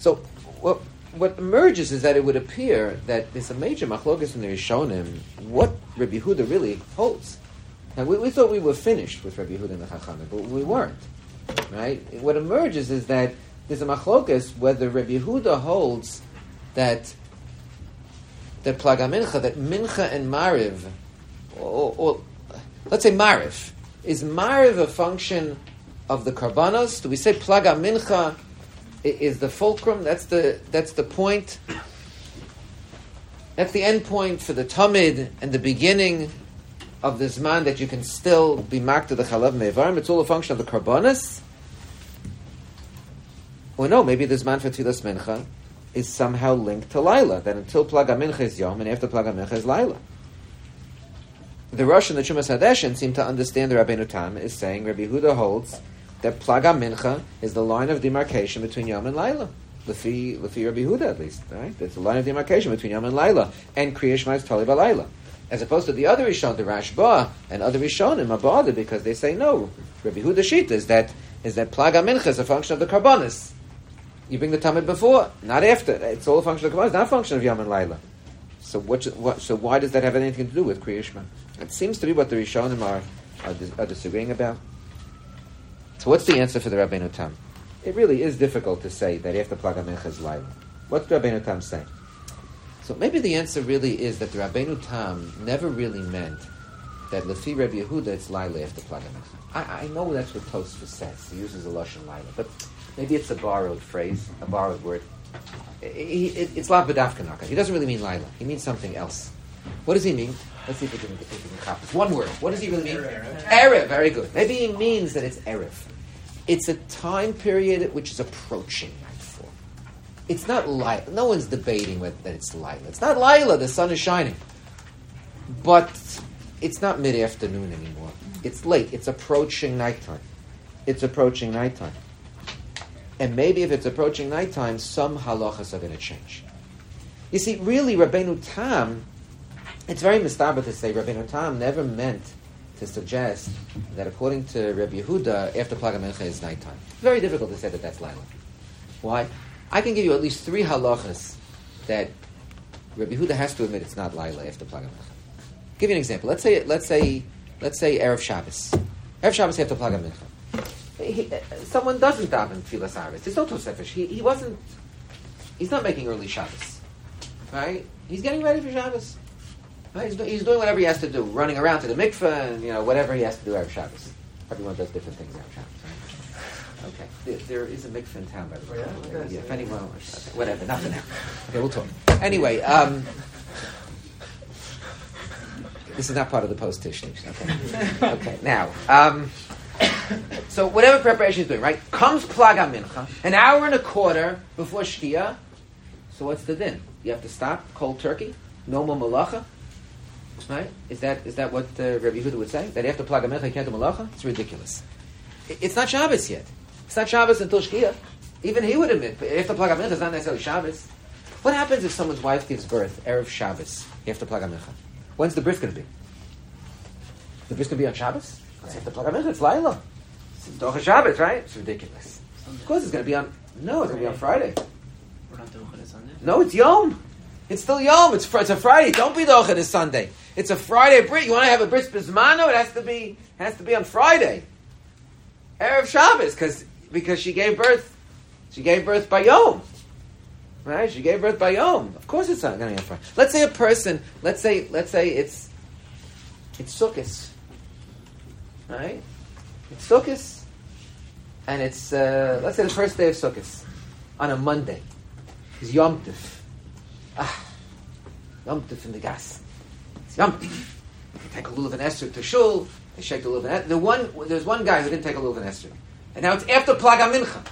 So, what what emerges is that it would appear that there's a major machlokas in the Rishonim. What Rabbi Huda really holds. Now, we, we thought we were finished with Rabbi Huda and the Chachamim, but we weren't. Right? What emerges is that there's a machlokas whether Rabbi Huda holds that that plaga mincha, that mincha and mariv, or, or let's say mariv, is mariv a function of the karbanos? Do we say plaga mincha is the fulcrum? That's the that's the point. That's the end point for the tamid and the beginning of this man that you can still be marked to the chalav mevarim. It's all a function of the karbanos. Or no, maybe this man for tilas mincha is somehow linked to Laila. That until plaga mincha is yom, and after plaga mincha is Laila. The Rosh and the Trumas Hadeshin seem to understand the Rabbeinu Tam is saying Rabbi Huda holds that plaga mincha is the line of demarcation between yom and Laila. Lefi, Lefi Rabbi Huda at least, right? That's the line of demarcation between yom and Laila, and Kriya Shema is Tali Laila. As opposed to the other Rishon, the Rashba, and other Rishonim are bothered because they say no. Rabbi Huda Shita is that is that plaga mincha is a function of the karbonis. You bring the tamid before, not after. It's all a function of karbonis, not a function of yom and Laila. So what, what, So why does that have anything to do with Kriya Shema? It seems to be what the Rishonim are, are, are disagreeing about. So what's the answer for the Rabbeinu Tam? It really is difficult to say that after Plaga Mincha is Laila. What's the Rabbeinu Tam saying? So maybe the answer really is that the Rabbeinu Tam never really meant that Lefi Rabbi Yehuda it's Laila after Plaga Mincha. I, I know that's what Tosfos says. He uses a Lashon Laila, but maybe it's a borrowed phrase, a borrowed word. It, it, it's La B'dafkanaka. He doesn't really mean Laila. He means something else. What does he mean? Let's see if we can, if we can copy. One word. What does he really mean? Erev. Erev. Very good. Maybe he means that it's Erev. It's a time period which is approaching nightfall. It's not Lila. No one's debating whether that it's Lila. It's not Lila. The sun is shining. But it's not mid afternoon anymore. It's late. It's approaching nighttime. It's approaching nighttime. And maybe if it's approaching nighttime, some halachas are going to change. You see, really, Rabbeinu Tam, it's very mistaber to say Rabbeinu Tam never meant to suggest that according to Rabbi Yehuda, after Plaga is nighttime. Very difficult to say that that's Laila. Why? I can give you at least three halachas that Rabbi Yehuda has to admit it's not Laila after Plaga. Give you an example. Let's say, let's say, let's say Erev Shabbos. Erev Shabbos after Plaga Mincha he, someone doesn't daven Tfilas Arvis. There's not Tosefesh. He, he wasn't, he's not making early Shabbos. Right? He's getting ready for Shabbos. Right? He's, he's doing whatever he has to do, running around to the mikveh and, you know, whatever he has to do every Shabbos. Everyone does different things every Shabbos, right? Okay. There, there is a mikveh in town, by the way. Oh, yeah, yeah, if anyone, okay, whatever, not for now. Okay, we'll talk. Anyway, um, this is not part of the post tissue. Okay. okay. Now, um, so whatever preparation he's doing, right? Comes plaga mincha, an hour and a quarter before shkia. So what's the din? You have to stop cold turkey, no more malacha. Right? Is that is that what uh, Rabbi Yehuda would say? That after plaga mincha you can't do malacha? It's ridiculous. It's not Shabbos yet. It's not Shabbos until shkia. Even he would admit, after plaga mincha is not necessarily Shabbos. What happens if someone's wife gives birth erev Shabbos after plaga mincha? When's the bris going to be? The bris going to be on Shabbos? It's after plaga mincha. It's Laila. It's Docha Shabbos, right? It's ridiculous. Sunday. Of course, it's going to be on. No, it's going to be on Friday. We're not doing it Sunday. No, it's Yom. It's still Yom. It's, it's a Friday. Don't be Docha this Sunday. It's a Friday brit. You want to have a bris bismano? It has to be has to be on Friday. Erev Shabbos, because because she gave birth. She gave birth by Yom. Right? She gave birth by Yom. Of course, it's not going to be Friday. Let's say a person. Let's say let's say it's it's Sukkot. Right? It's Sukkot, and it's uh, let's say the first day of Sukkot on a Monday. It's Yom. Ah, Yom Tif in the gas. It's Yom. You take a lulav and esrog to shul. They shake the lulav and The one there's one guy who didn't take a lulav and esrog, and now it's after Plaga Mincha.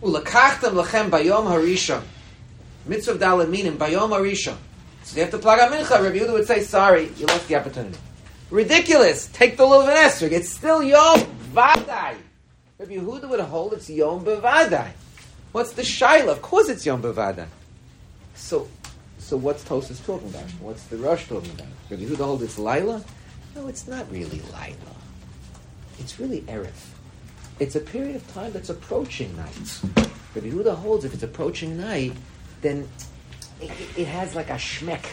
Ulakachtem lachem bayom harishon. Mitzvah dalet minim bayom harishon. So after Plaga Mincha, Rabbi Yehuda would say, "Sorry, you lost the opportunity." Ridiculous. Take the lulav and esrog. It's still Yom Bevadai. Rabbi Yehuda would hold it's Yom Bevadai. What's the shaila? Of course it's Yom Bevadai. So, so what's Tosus talking about? What's the Rosh talking about? Rabbi Yehuda holds it's Lila? No, it's not really Lila. It's really Erev. It's a period of time that's approaching night. Rabbi Yehuda holds if it's approaching night, then it, it, it has like a shmek,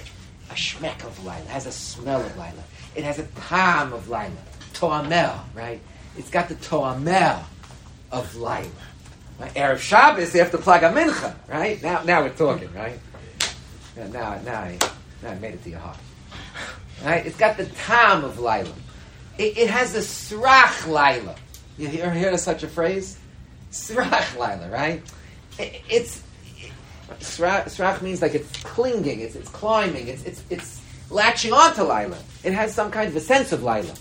a shmek of Lila. It has a smell of Lila. It has a time of Lila. Toamel, right? It's got the toamel of Lila. Right? Erev Shabbos after Plaga Mincha, right? Now, now we're talking, right? Now, now, I, now I made it to your heart. Right? It's got the tam of Lila. It, it has the srach Lila. You hear, hear such a phrase? Srach Lila, right? It, it's srach, srach means like it's clinging, it's, it's climbing, it's, it's, it's latching onto Lila. It has some kind of a sense of Lila.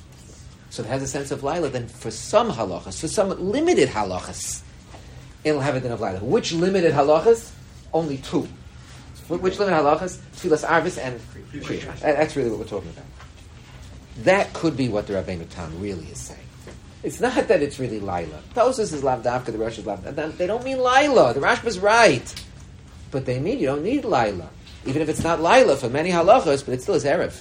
So it has a sense of Lila, then for some halachas, for some limited halachas, it'll have a din of Lila. Which limited halachas? Only two. Which limited halachas? Tfilas Arvis and. That's really what we're talking about. That could be what the Rabbeinu Tam really is saying. It's not that it's really Lila. Tosus is Lavdavka, the Rosh is Lavdavka. They don't mean Lila. The Rashba's right. But they mean you don't need Lila. Even if it's not Lila for many halachas, but it still is Erev.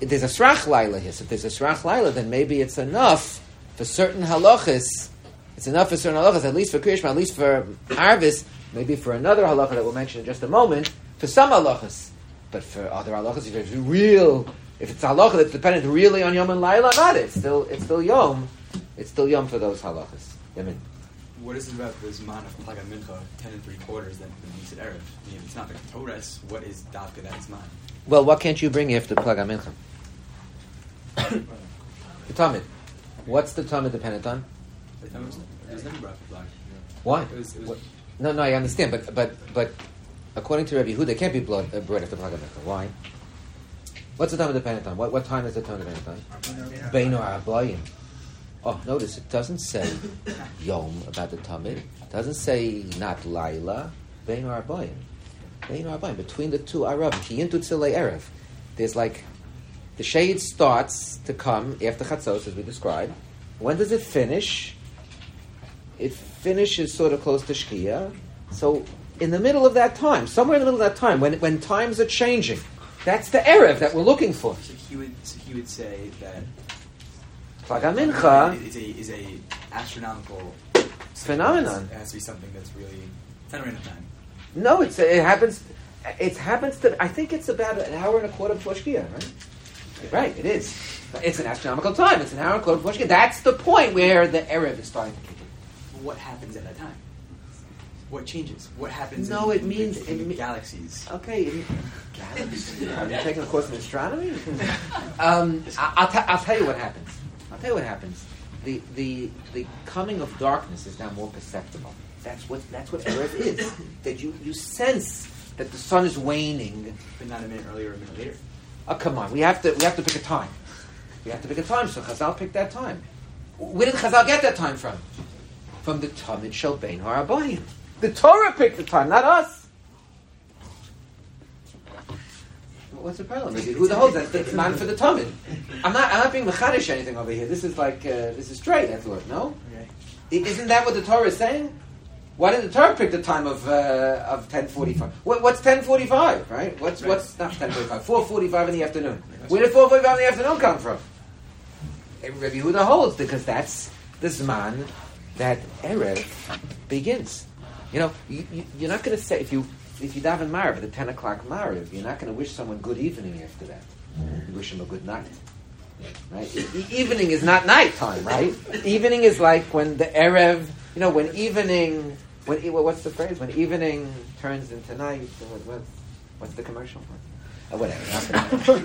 If there's a Srach Lila here, so if there's a Srach Lila, then maybe it's enough for certain halachas. It's enough for certain halachas, at least for Kriyashma, at least for Arvis, maybe for another halacha that we'll mention in just a moment, for some halachas. But for other halachas, if it's real, if it's halacha that's dependent really on Yom and Laila, not. It's still, it's still Yom. It's still Yom for those halachas. Yamin. What is it about this man of Plaga Mincha, 10 and 3 quarters, that makes it Erev? I mean, if it's not the Torres, what is Davka that is man? Well, what can't you bring after Plaga Mincha? the Tamid. What's the Tamid dependent on? It was, it was never brought for Plaga. Why? It was, it No, no, I understand, but but but according to Rabbi Yehuda, can't be blood, uh, brought after Plaga Mincha. Why? What's the Tamid dependent on? What, what time is the Tamid dependent on? Beinu Arbayim. Oh, notice it doesn't say Yom about the Tamid. It doesn't say not Laila. Beinu Arbayim. Beinu Arbayim. Between the two Arab, Kiyintu Tzilei Erev. There's like the shade starts to come after Chatzos, as we described. When does it finish? It finishes sort of close to Shkia. So in the middle of that time, somewhere in the middle of that time, when when times are changing, that's the Erev that we're looking for. so he would, so he would say that Mincha. is a, is a astronomical Phenomenon. It has to be something that's really, it's not random time. No, it's it happens. It happens to. I think it's about an hour and a quarter before Shkia, right? Right, it is. It's an astronomical time. It's an hour and a quarter before Shkia. That's the point where the Erev is starting to kick in. What happens at that time? What changes? What happens No, in, it means- in, in it me- galaxies? Okay. galaxies. Have you taking a course in astronomy? um, I, I'll, t- I'll tell you what happens. I'll tell you what happens. The, the, the coming of darkness is now more perceptible. That's what, that's what Erev is. That you, you sense that the sun is waning. But not a minute earlier or a minute later. Oh, come on. We have to, we have to pick a time. We have to pick a time, so Chazal picked that time. Where did Chazal get that time from? From the Tamid Shel Bein Harabayim. The Torah picked the time, not us. What's the problem? Who the holds that? It's man for the Tamid. I'm not. I'm not being mechanish anything over here. This is like uh, this is straight. I thought. No, Okay. Isn't that what the Torah is saying? Why did the Torah pick the time of uh, of ten forty five? What, what's ten forty five? Right? What's Right. what's not ten forty five? Four forty five in the afternoon. Where did four forty five in the afternoon come from? Eh, Rabbi Yehuda holds because that's the zman that erev begins. You know, you, you're not going to say if you if you daven Mariv at the ten o'clock Mariv, you're not going to wish someone good evening after that. Mm-hmm. You wish them a good night. Right? E- evening is not nighttime, right? evening is like when the erev, you know, when evening, when what's the phrase? When evening turns into night. What, what, what's the commercial? Uh, whatever.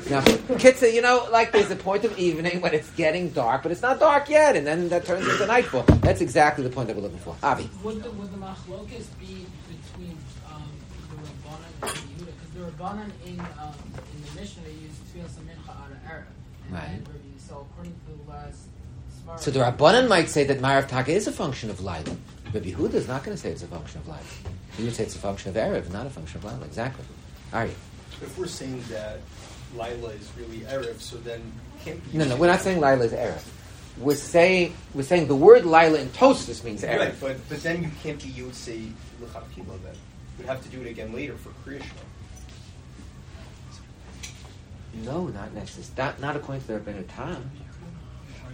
Now, Kitsa, you know, like there's a point of evening when it's getting dark, but it's not dark yet, and then that turns into nightfall. That's exactly the point that we're looking for. Avi. Would the, would the machlokes be between um, the Rabbanan and the Yehuda? Because the Rabbanan in, um, in the Mishnah, they use Tfilas Mincha out of Arab. Right. So according to the last So the Rabbanan might say that Marav Taka is a function of Laila. Rabbi Yehuda is not going to say it's a function of Laila. He would say it's a function of Erev, not a function of Laila. Exactly. All right. If we're saying that Lila is really Erev, so then can't be No, no, we're not saying Lila is Erev. We're saying we're saying the word Lila in Tosfos means Erev. Right, but but then you can't be Yotzei L'chapila then. would have to do it again later for Kriya Shema. No, not necessarily. Not, not according to the Rabbeinu Tam.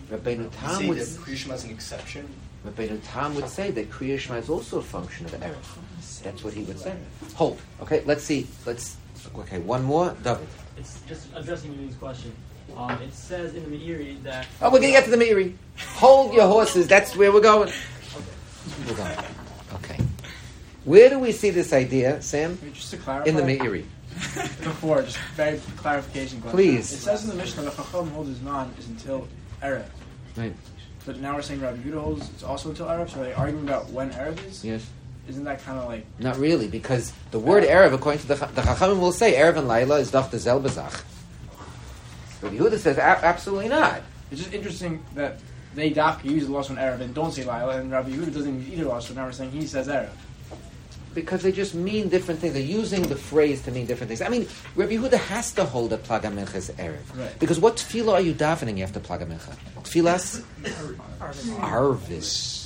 Rabbeinu Tam say would, that Kriya Shema is an exception. Rabbeinu Tam would say that Kriya Shema is also a function of Erev. That's what he would say. Hold. Okay, let's see. Let's. Okay, one more. David. It's just addressing Yuli's question. Um, it says in the Meiri that. Oh, we're going to get to the Meiri. Hold your horses. That's where we're going. We're going. Okay. Where do we see this idea, Sam? Just to clarify. In the Meiri. Before, just very clarification question. Please. It says in the Mishnah that Chacham holds his man is until Erev. Right. But now we're saying Rabbi Yehuda holds it's also until Erev. So are they arguing about when Erev is? Yes. Isn't that kind of like Not really, because the word Erev, according to the, Cha- the Chachamim, will say Erev and Laila is Dach Zel Bezach. But Yehuda says a- absolutely not. it's just interesting that they dafka use the lost on Erev and don't say Laila, and Rabbi Yehuda doesn't use either lost. So now we're saying he says Erev. Because they just mean different things. They're using the phrase to mean different things. I mean, Rabbi Yehuda has to hold that Plaga Mincha is Erev. Right. Because what tefillah are you davening after Plaga Mincha? Tefillas? Arvis.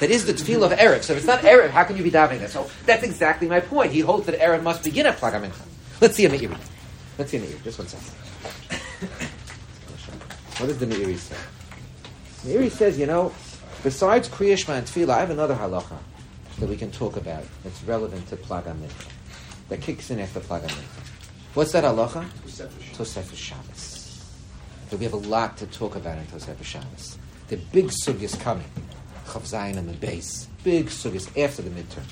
That is the tefillah of Erev. So if it's not Erev, how can you be davening that? So that's exactly my point. He holds that Erev must begin at Plaga Mincha. Let's see a Meiri. Let's see a Meiri. Just one second. What does the Meiri say? Meiri says, you know, besides Kriya Shema and Tefillah, I have another halacha that we can talk about that's relevant to Plaga Mincha, that kicks in after Plaga Mincha. What's that halacha? Tosefes Shabbos. So we have a lot to talk about in Tosefes Shabbos. The big sugyas coming. Chavzayin on the base. Big sugis after the midterm.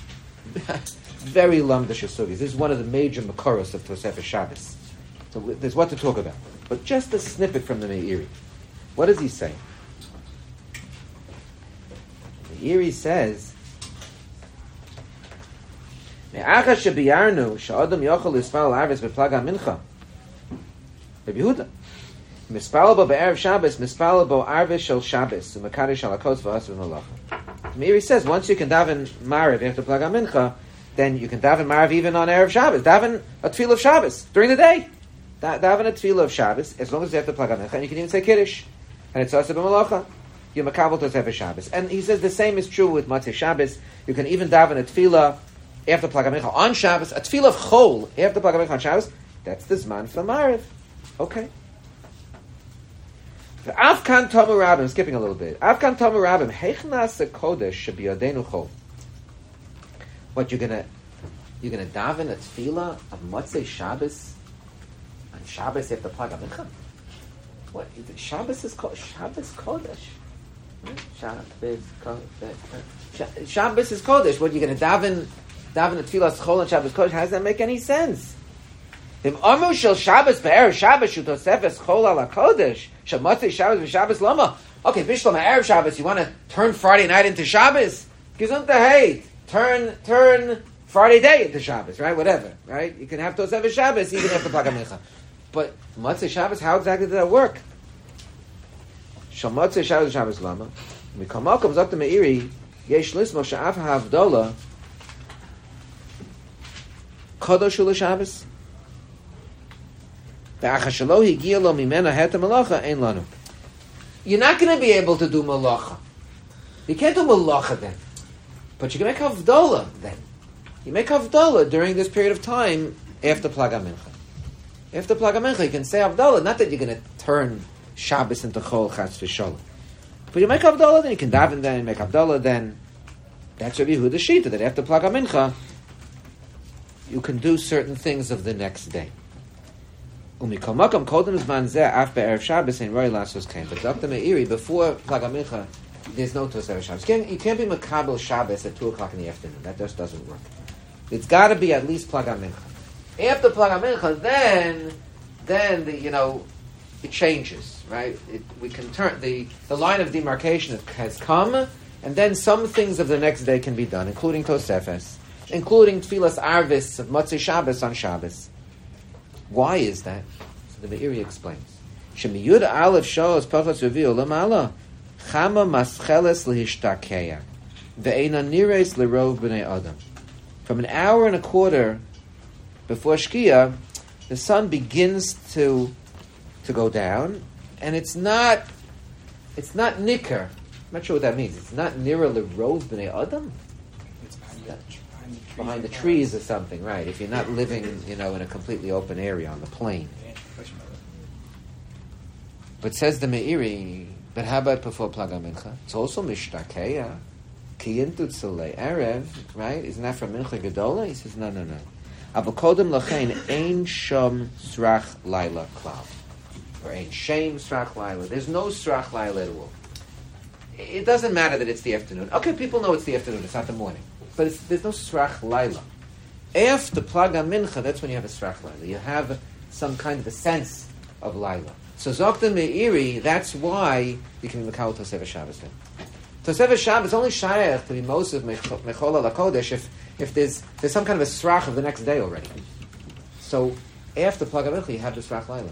Very lumdish sugis. This is one of the major makoros of Tosefet Shabbos. So there's what to talk about. But just a snippet from the Meiri. What does he say? The Meiri says, Me'acha shebiarnu she'odom yochel yisfal arvis beplaga mincha. Rabbi Yehuda. Mispalabo be'erev Shabbos, mispalabo arvis shel Shabbos, umakadish shel akotz v'asvim halacha. Says, once you can daven Marav after Plaga Mincha, then you can daven Marav even on Erev Shabbos. Daven a tefillah of Shabbos during the day. Da- daven a tefillah of Shabbos, as long as you have to Plaga Mincha, and you can even say Kiddush. And it's also b'malacha. You makabel to Shabbos. And he says the same is true with Matzah Shabbos. You can even daven a tefillah after Plaga Mincha on Shabbos, a tefillah of Chol after Plaga Mincha on Shabbos. That's the Zman for Marav. Okay. Afkan Tomu Rabim, skipping a little bit. Afkan Tomu Rabim, Heichnas Kodesh Yodenu Chol. What you're gonna, you're gonna daven a tefillah of Motzei Shabbos on Shabbos after Plag HaMincha? What? is it- Shabbos is called Shabbos Kodesh. Shabbos is Kodesh. What you're gonna daven, daven a tefillah Chol on Shabbos Kodesh? How does that make any sense? Im Amu shel Shabbos be'er Shabbos shu tosefes chol ala kodesh motzei Shabbos v'Shabbos lama. Okay, Bishlam erev Shabbos. You want to turn Friday night into Shabbos? Gesundheit. Hey, turn turn Friday day into Shabbos, right? Whatever, right? You can have tosefes Shabbos even after Plag HaMincha. But motzei Shabbos, how exactly did that work? Shel motzei Shabbos v'Shabbos lama. Mikamalkom zok the Meiri yesh lismo she'af ha'avdola kodosh hu l'Shabbos. You're not going to be able to do malacha. You can't do malacha then. But you can make havdola then. You make havdola during this period of time after Plaga Mincha. After Plaga Mincha, you can say havdola. Not that you're going to turn Shabbos into Chol V'Sholem. But you make havdola, then you can daven then, make havdola then. That's Rabbi Yehuda Shita, that after Plaga Mincha, you can do certain things of the next day. Umikol makom kodem zman zeh af be'erev Shabbos and roi lasos kain. But Dr. Meiri, before Plag HaMincha, there's no Tosef Shabbos. You can't, be Makabel Shabbos at 2 o'clock in the afternoon. That just doesn't work. It's got to be at least Plag HaMincha. After Plag HaMincha, then, then the, you know, it changes, right? It, we can turn, the, the line of demarcation has come, and then some things of the next day can be done, including Tosefes, including Tfilas Arvis of Motzei Shabbos on Shabbos. Why is that? So the Meiri explains. Shemiyud Aleph shows Pachas Reviu Lamala Chama Mascheles Ve'ena Lerov B'nei Adam. From an hour and a quarter before Shkia, the sun begins to to go down, and it's not it's not nicker. I'm not sure what that means. It's not nearer Lerov B'nei Adam. It's behind the trees or something, right? If you're not living, you know, in a completely open area on the plain. But says the Meiri, but how about before Plaga Mincha? It's also Mishtakeya. Kiyintu Tzulei Erev, right? Isn't that from Mincha Gedola? He says, no, no, no. Avokodem Lachain Ein Shom Srach Laila Klav. Or Ein Shem Srach Laila. There's no Srach Laila at all. It doesn't matter that it's the afternoon. Okay, people know it's the afternoon, it's not the morning. But there's no Srach Laila. After Plaga Mincha, that's when you have a Srach Laila. You have some kind of a sense of Laila. So Zokta Meiri, that's why you can Mekal Tosef Shabbos then. Tosef Shabbos is only Shayach to be most of Mechola Lakodesh if, if there's, there's some kind of a Srach of the next day already. So after Plaga Mincha, you have the Srach Laila.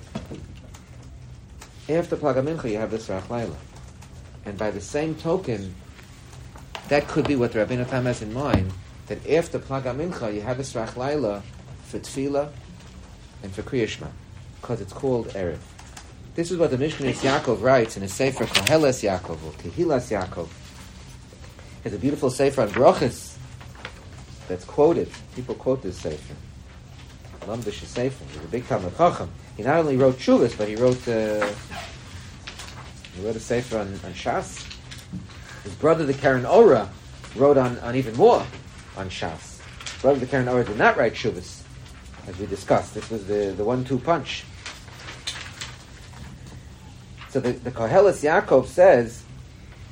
After Plaga Mincha, you have the Srach Laila. And by the same token, that could be what Rabbeinu Tam has in mind, that after Plaga Mincha, you have the Srach Laila for Tefillah and for Kriyashma, because it's called Erev. This is what the Mishkenos Yaakov writes in his Sefer Koheles Yaakov, or Kehilas Yaakov. It's a beautiful Sefer on Brochus that's quoted. People quote this Sefer. Lamdish Sefer. He's a big Talmud Chacham. He not only wrote Shuvas, but he wrote uh, he wrote a Sefer on, on Shas. His brother, the Keren Orah, wrote on, on even more on Shas. His brother, the Keren Orah, did not write Shuvas, as we discussed. This was the, the one-two punch. So the, the Koheles Yaakov says,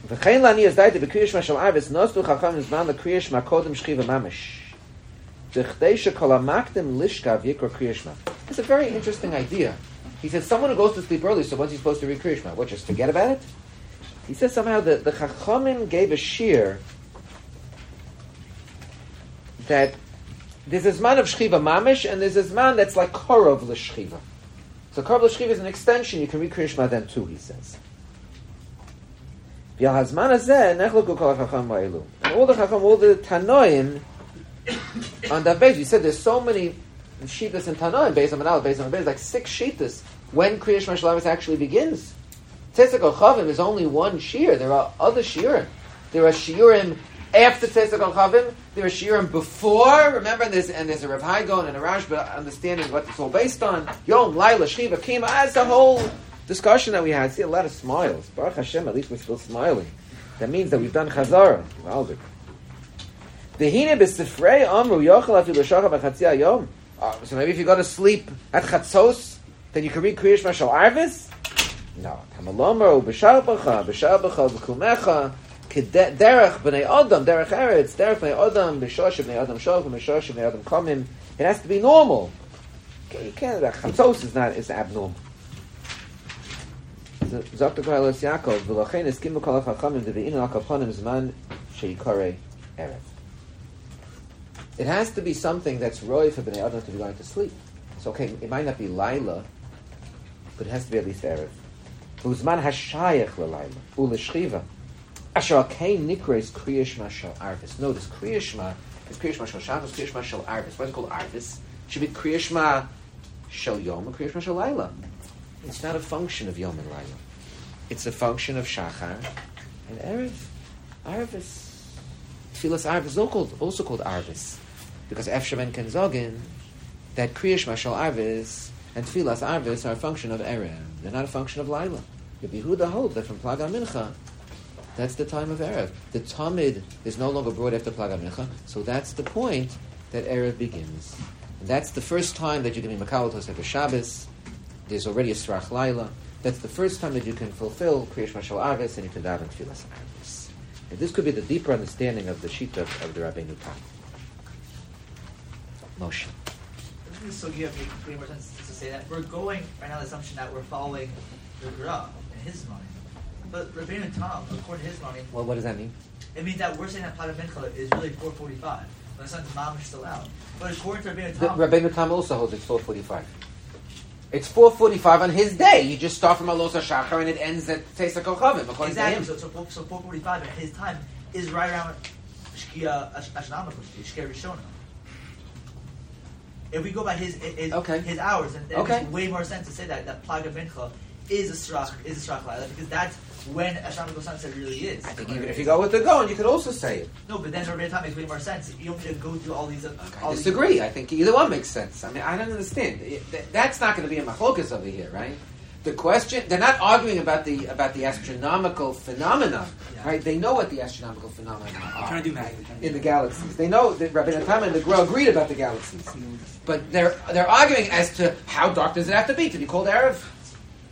"V'chein lani yazdayte b'kriyish mashal arvis nostu chacham zman l'kriyish makodem shchiva mamish." D'chdei shekol hamakdim lishkav yikra kriyishma. It's a very interesting idea. He says someone who goes to sleep early, so what's he supposed to read kriyishma? What, just forget about it? He says somehow that the chachamim gave a shear that there's a zman of shchiva mamish and there's a zman that's like korov l'shchiva. So Korv L'Shchiv is an extension. You can read Kriyishma then too, he says. And all the Chacham, all the Tanoim, on that base, we said there's so many Shitas and Tanoim, based on Manal, based on base, like six Shitas, when Kriyishma Shalamis actually begins. Tzesek Chavim is only one Shir. There are other Shirim. There are Shirim after Tzesek Chavim. There are Shirim before. Remember, and there's, and there's a Rav Hai Gaon and a Rashba understanding what it's all based on. Yom, Laila, Shiva, Kima. That's the whole discussion that we had. I see a lot of smiles. Baruch Hashem, at least we're still smiling. That means that we've done Chazara. Maldik. Dehine. Uh, So maybe if you go to sleep at Chatzos, then you can read Kriyish Mashal Arvis? No. Tamalomer, b'shar b'cha, b'shar b'cha, b'kumecha, derech b'nei Adam, derech eretz, derech b'nei Adam, b'shosh b'nei Adam shov, b'shosh b'nei Adam komim. It has to be normal. You can't, uh, Chatzos is not, is abnormal. Zok the Koheles Yaakov, v'lochein eskimu kol hachachamim, akaponim zman sheikore erev. It has to be something that's roy for bnei adam to be going to sleep. It's okay. It might not be Lila, but it has to be at least Erev. Uzman hashayach leLaila u'leshchiva. Asher kein nikres kriyishma shel arvis. Notice kriyishma is kriyishma shel Shabbos, kriyishma shel arvis. Why is it called arvis? Should be kriyishma shel yom or kriyishma shel Laila. It's not a function of yom and Laila. It's a function of shachar and erev. Arvis. Tfilas arvis is also called, also called arvis because Efshem and Kenzogin, that Kriyash Mashal Arvis and Tfilas Arvis are a function of Erev. They're not a function of Laila. The Yehuda holds that from Plaga Mincha, that's the time of Erev. The Tamid is no longer brought after Plaga Mincha, so that's the point that Erev begins. And that's the first time that you can be Makalatos at Shabbos. There's already a Srach Laila. That's the first time that you can fulfill Kriyash Mashal Arvis and you can daven Tfilas Arvis. And this could be the deeper understanding of the Shita of the Rabbeinu Tam. Moshe. Say that we're going right now the assumption that we're following the Gra in his mind. But Rabbeinu Tom, according to his mind, Well, what does that mean? it means that we're saying that Pada Mincha is really 445. When the sun's mom is still out. But according to Rabbeinu Tom, Rabbeinu Tam also holds it's 445. It's 445 on his day. You just start from Alos HaShachar and it ends at Tesa Kochavim, according exactly, to him. so, so, so 445 at his time is right around Shkia Ashnama, Shkia Rishona. If we go by his his, Okay. his hours, then it Okay. makes way more sense to say that that Plaga Mincha is a Srach is a Srach Laila because that's when astronomical sunset really is. I think even if you go with the Gaon, you could also say it. No, but then Rabbi Tam makes way more sense. You don't need to go through all these. All I these- disagree. I think either one makes sense. I mean, I don't understand. That's not going to be a machlokas over here, right? The question they're not arguing about the about the astronomical phenomena, Yeah. right? They know what the astronomical phenomena are trying to do math. In the galaxies. They know that Rabbi Tam and the Gra agreed about the galaxies, but they're they're arguing as to how dark does it have to be to be called Erev,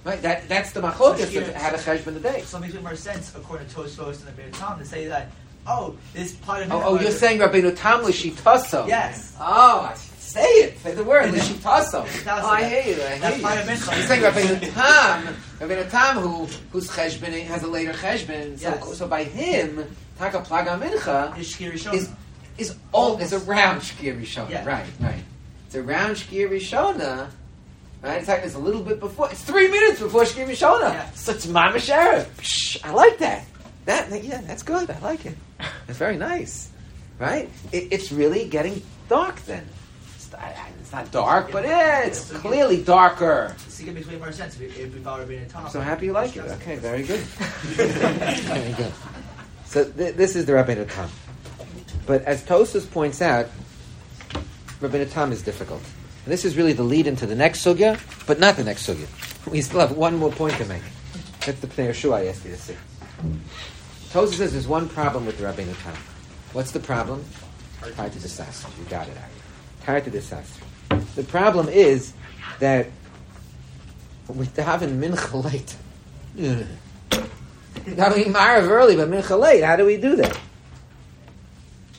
right? That that's the machlokas here- of how to cheshbon the day. So it makes more sense, according to Tosfos and the Rabbi Tam, to say that. Oh, this part of Oh, oh you're saying Rabbi Tam l'shitaso? Yes. Oh, say it. Say the word And then- l'shitaso. L'shitaso, Oh, I that- hear you. I that hear part you. of Mincha. You're saying Rabbi Tam, Rabbi Tam, who whose cheshbon has a later cheshbon. So, Yes. so by him, Taka Plaga Mincha is Shkir Rishon. is is all is around Shkir Rishona. Yeah. Right, right. It's around Shkir Rishona. Right, it's, like, it's a little bit before. It's three minutes before Shkir Rishona. Yeah. So it's Mamash Erev. I like that. That yeah, that's good. I like it. It's very nice. Right? It, it's really getting dark then. It's, I- I- it's not dark, but it's clearly darker. See, it makes way more sense if we, if we follow Rabbi Tam. I'm so happy you like it. Okay, very good. very good. So th- this is the Rabbeinu Tam. But as Tosus points out, Rabbeinu Tam is difficult. And this is really the lead into the next sugya, but not the next sugya. We still have one more point to make. That's the Pnei Yehoshua I asked you to see. Tosus says there's one problem with the Rabbeinu Tam. What's the problem? Tied to the sasser. You got it, Ari. Tied to the problem is that we daven mincha late. Davening marav early, but mincha late. How do we do that?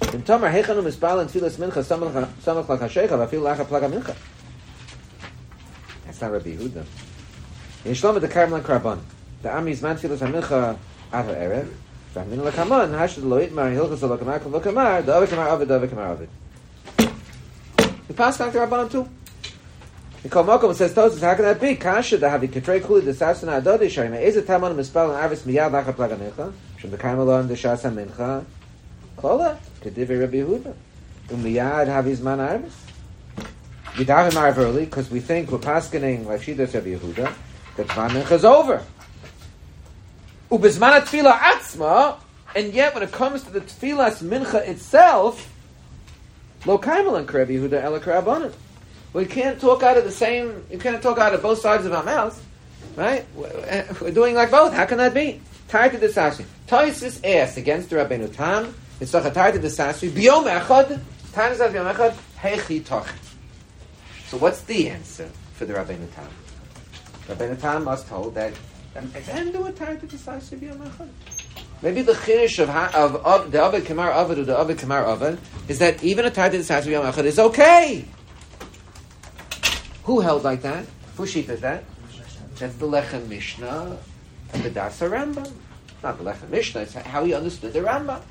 In Tomer, heichanu mispal and tfilas mincha samach lakashecha v'afil lacha plaga mincha. That's not Rabbi Yehuda. In Shlomo the Karmel Krabon, the Ami is man tfilas mincha at erev. V'amin lakamon hashad lo itmar hilchas lo kamar the other kamar avid the other kamar avid. We pass back to Rabbanon too. The Kol Mokom says Tosus, how can that be? Kasha da havi katrei kuli the sasana adodi shari me eze tamon mispal and arvis miyad lacha plaga mincha shem the karmelon the shasa mincha kola kedivi Rabbi Yehuda umiyad havi zman arvis we daven marv early because we think we're paskening like she does Rabbi Yehuda that mincha is over ubezman tefillah atzma and yet when it comes to the tefillas mincha itself lo kaimelan Rabbi Yehuda ela karabanan we can't talk out of the same. You can't talk out of both sides of our mouths, right? We're doing like both. How can that be? Tied to the sasri. Taisis asked against the Rabbeinu Tam. It's like a tied to the sasri. Biyom echad. Time is biyom echad. Hechi toch. So what's the answer for the Rabbeinu Tam? Rabbeinu Tam must hold that. And do a tied to the sasri biyom echad. Maybe the chinish of, of, of the Ovid Kamar Ovid or the Ovid Kamar Ovid is that even a tied to the sasri biyom echad is okay. Who held like that? Who sheep that? That's the Lechem Mishnah and the Das Rambam. Not the Lechem Mishnah, it's how he understood the Rambam.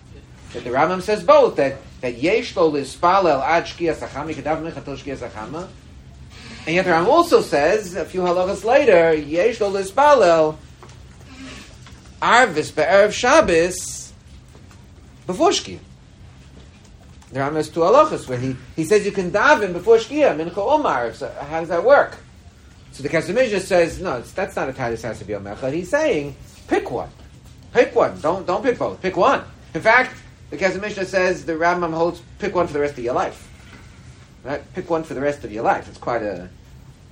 That the Rambam says both, that, that Yesh lo lispalel ad shkia sachama, yikadav mechatel shkia sachama. And yet the Rambam also says, a few halachas later, Yesh lo lispalel arvis be'erev Shabbos before shkia. The Rambam has two halachas where he, he says you can daven before shkia, mincha omar. So how does that work? So the Kesef says no, that's not a titus has to be omechad. He's saying pick one, pick one. Don't don't pick both. Pick one. In fact, the Kesef says the Rambam holds pick one for the rest of your life. Right? Pick one for the rest of your life. It's quite a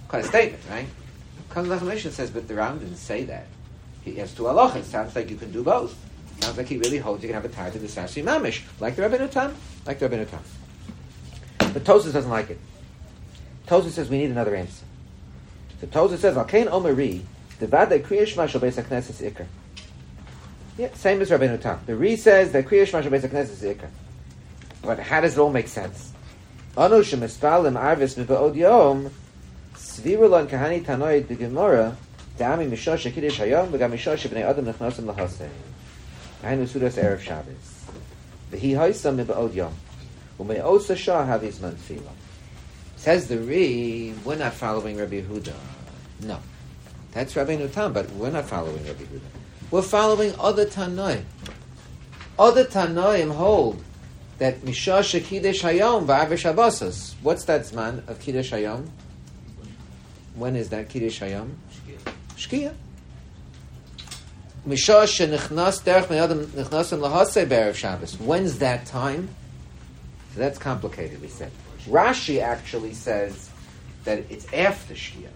quite a statement, right? Kesef Mishnah says, but the Rambam didn't say that. He has two halachas. It sounds like you can do both. Sounds like he really holds you can have a tie to the Sasi Mamish, like the Rabbeinu Tam, like the Rabbeinu Tam. But Tosus doesn't like it. Tosus says we need another answer. So Tosus says, "Alkein Omeri, the Vada Kriya Shema Shal Beis Hakneses Ikar." Yeah, same as Rabbeinu Tam. The Ri says that Kriya Shema Shal Beis Hakneses Ikar. But how does it all make sense? Anu shemispalim arvis mibaod yom svirulon kahani tanoid the Gemara dami mishosh kiddush hayom v'gam mishosh bnei adam nechnosim lahaseh. Hainu sudas erev Shabbos. V'hi haisam mibaod yom umeosa shah haviz man tefillah. Says the Ri, we're not following Rabbi Yehuda. No. That's Rabbeinu Tam, but we're not following Rabbi Yehuda. We're following other Tanoim. Other Tanoim hold that Mishash Kiddush Hayom V'Avish Habasas. What's that zman of Kiddush Hayom? When is that Kiddush Hayom? Shkia. Misha shenichnas derech me'adam nichnasim lahasei be'erev Shabbos. When's that time? So that's complicated, we said. Rashi actually says that it's after Shkia.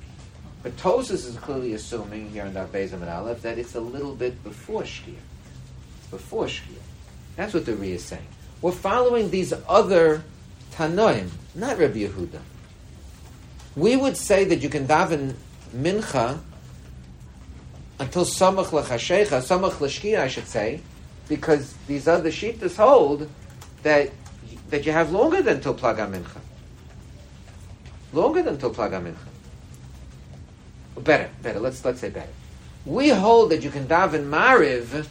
But Tosus is clearly assuming here in Daf Bezim and Aleph that it's a little bit before Shkia. Before Shkia. That's what the Ri is saying. We're following these other Tanoim, not Rabbi Yehuda. We would say that you can daven Mincha until Samach L'Chashecha, Samach L'Shkia, I should say, because these other Shittas hold that that you have longer than till Plaga Mincha. Longer than till Plaga Mincha. Better, better. Let's let's say better. We hold that you can daven Mariv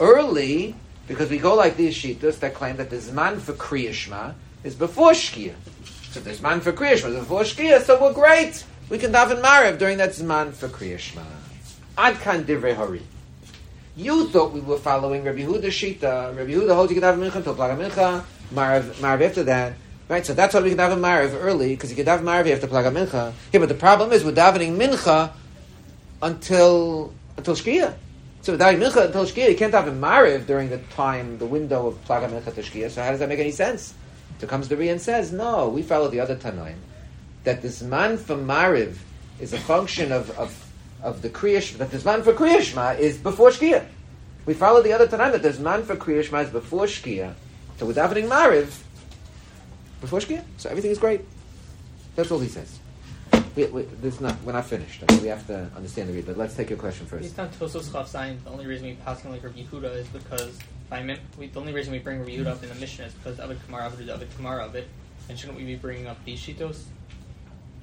early because we go like these shittas that claim that the zman for kriyashma is before shkia. So the zman for kriyashma is before shkia, so we're great. We can daven Mariv during that zman for kriyashma. Ad divrei hari. You thought we were following Rabbi Yehuda Shita. Rabbi Yehuda holds you can daven mincha until plaga mincha. Mariv, Mariv after that. Right, so that's why we can daven Mariv early, because you can have Mariv after Plaga Mincha. Yeah, but the problem is we're davening Mincha until until Shkia. So we're davening Mincha until Shkia. You can't daven Mariv during the time, the window of Plaga Mincha to Shkia. So how does that make any sense? So comes the Ri and says, no, we follow the other Tanaim. That this man for Mariv is a function of, of, of the Kriyash, that this man for Kriyashma is before Shkia. We follow the other Tanaim that this man for Kriyashma is before Shkia. So we're davening Mariv before Shkia. So everything is great. That's all he says. We, we, this is not, we're not finished. Okay? We have to understand the read, but let's take your question first. Based on Tosos Chav the only reason we pass on like Rabbi Yehuda is because by min- we, the only reason we bring Rabbi Yehuda up in the mission is because Avid Kamar Avid is Avid Kamar of it. And shouldn't we be bringing up these shitos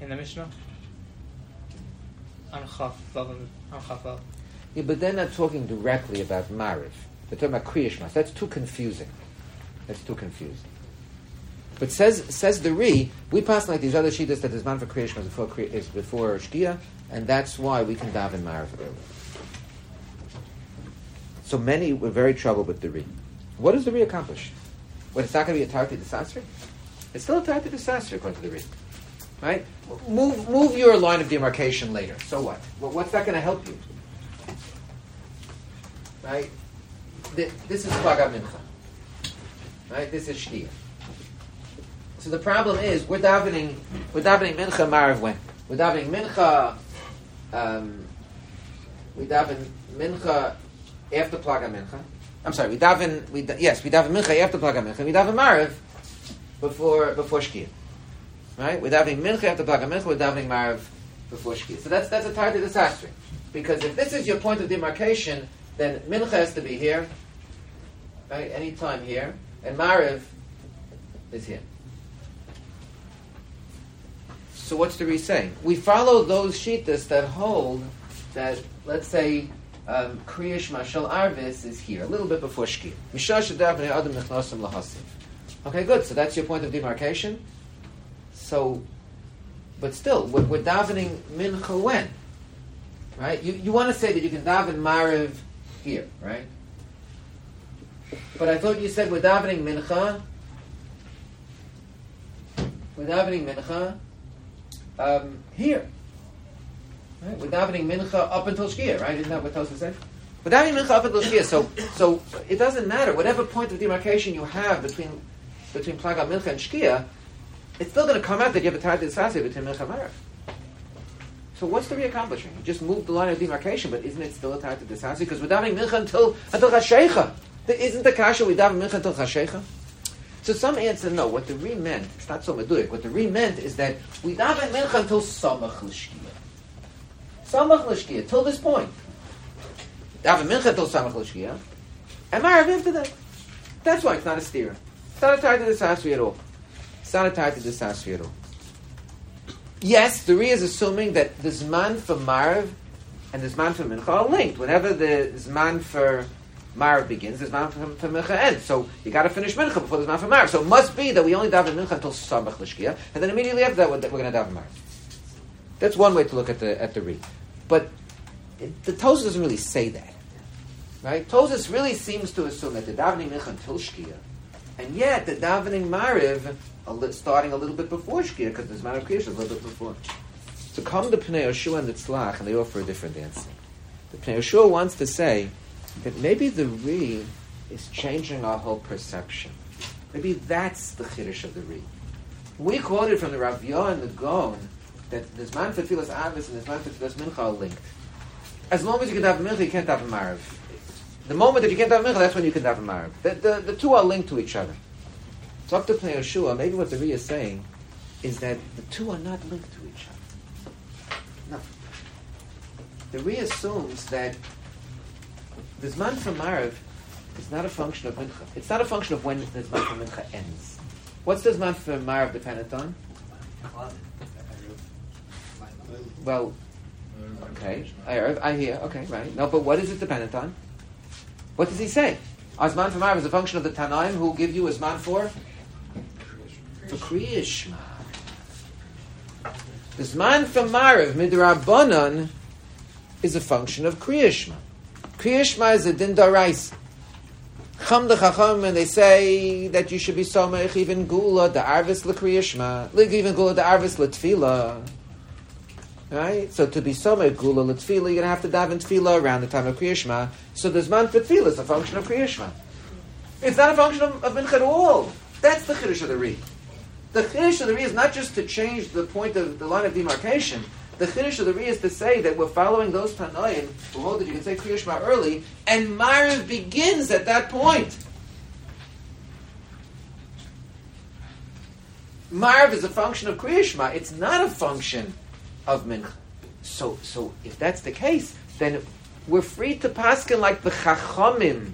in the Mishnah? On Chav Vav and- on Chav Vav. Yeah, but they're not talking directly about Mariv. They're talking about Kriyashmas. That's too confusing. That's too confusing. But says says the Ri, we pass like these other shitas that is man for Kriyashmas before is before Shkia, and that's why we can daven Mariv early. So many were very troubled with the Ri. What does the Ri accomplish? What it's not going to be a Tarti Desasri? It's still a Tarti Desasri according to the Ri. Right? Move move your line of demarcation later. So what? Well, what's that going to help you? Right? Th- This is Plaga Mincha. Right? This is Shkia. So the problem is we're davening we're davening Mincha Marav when? We're davening Mincha um, we daven Mincha after Plaga Mincha. I'm sorry, we daven we yes, we daven Mincha after Plaga Mincha. We daven Marav before before Shkia. Right? We're davening Mincha after Plaga Mincha, we're davening Marav before Shkia. So that's that's a target disaster. Because if this is your point of demarcation, then Mincha has to be here, right? Any time here, and Mariv is here. So what's the Ri saying? We follow those shitas that hold that, let's say, um, Kriyash Mashal Arvis is here, a little bit before Shkia. Okay, good. So that's your point of demarcation. So, but still, we're, we're davening Mincha when? Right? You, you want to say that you can daven Mariv here, right? But I thought you said we're davening Mincha. We're davening Mincha um, here. Right? We're davening Mincha up until Shkia, right? Isn't that what Tosa said? We're davening Mincha up until Shkia. So, so it doesn't matter. Whatever point of demarcation you have between between Plaga Mincha and Shkia, it's still going to come out that you have a between Mincha and Mariv. So what's the re-accomplishing? You just moved the line of demarcation, but isn't it still a Tarat Sasi? Because we're davening Mincha until until Chashecha. Isn't the kasha we daven Mincha until Chashecha? So some answer no. What the Ri meant, it's not so meduik. What the Ri meant is that we daven Mincha until Samach L'Shkia. Samach L'Shkia, till this point. Daven Mincha until Samach L'Shkia. And Marav after that. That's why it's not a steer. It's not a Tarat Sasi at all. It's not a Tarat Sasi at all. Yes, the Ri is assuming that the Zman for Marv and the Zman for Mincha are linked. Whenever the Zman for Marv begins, the Zman for, for Mincha ends. So you got to finish Mincha before the Zman for Marv. So it must be that we only daven Mincha until Samach L'Shkia, and then immediately after that we're, we're going to daven Marv. That's one way to look at the at the Ri. But it, the Tosas doesn't really say that. Right? Tosas really seems to assume that the davening Mincha until Shkia, and yet the davening Mariv a li- starting a little bit before Shkia, because the Zman of Kriyash is a little bit before. So come to Pnei Yehoshua and the Tzlach, and they offer a different answer. The Pnei Yehoshua wants to say that maybe the Ri is changing our whole perception. Maybe that's the Chiddush of the Ri. We quoted from the Rav Yah and the Gon that there's man for Tfilas Avis and there's man for Tfilas Mincha are linked. As long as you can have Mincha, you can't have Marav. The moment that you can't have Mincha, that's when you can have Marav. The, the, the two are linked to each other. So up to Pnei Yehoshua, maybe what the Ri is saying is that the two are not linked to each other. No. The Ri assumes that the Zman for Marav is not a function of Mincha. It's not a function of when the Zman for Mincha ends. What's the Zman for Marav dependent on? Well, okay, I, I hear, okay, right. No, but what is it dependent on? What does he say? Azman for Marav is a function of the Tanaim who give you Azman for? For Kriyishma. The Zman for Marav, Midrabanan, is a function of Kriyishma. Kriyishma is a din darais. Cham de Chacham, and they say that you should be somech even gula the arvis l'kriyishma, even gula the arvis l'tfila. Right? So to be somech gula l'tfila, you'Ri gonna have to daven tfila around the time of kriyishma. So the zman for tfila is a function of kriyishma. It's not a function of, of mincha at all. That's the chiddush of the re. The chiddush of the Ri is not just to change the point of the line of demarcation. The chiddush of the Ri is to say that we're following those Tanoim who hold that you can say Kriyashma early, and Mariv begins at that point. Mariv is a function of Kriya Shema. It's not a function of Mincha. So, so if that's the case, then we're free to paskin like the Chachamim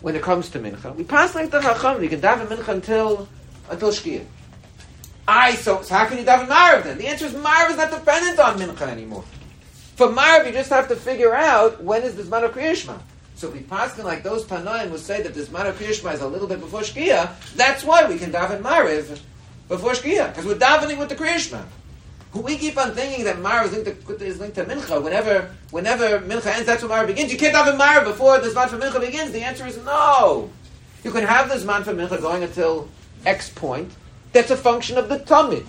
when it comes to Mincha. We pass like the Chachamim. You can daven Mincha until until Shkia. I so, so how can you daven Marav then? The answer is Marav is not dependent on Mincha anymore. For Marav, you just have to figure out when is the Zman of Kriyashma. So if we pass like those Tanoim will say that the Zman of Kriyashma is a little bit before Shkia, that's why we can daven Marav before Shkia, because we're davening with the Kriyashma. We keep on thinking that Marav is linked to, is linked to Mincha. Whenever, whenever Mincha ends, that's when Marav begins. You can't daven Marav before the Zman for Mincha begins. The answer is no. You can have the Zman for Mincha going until X point, that's a function of the Tamid.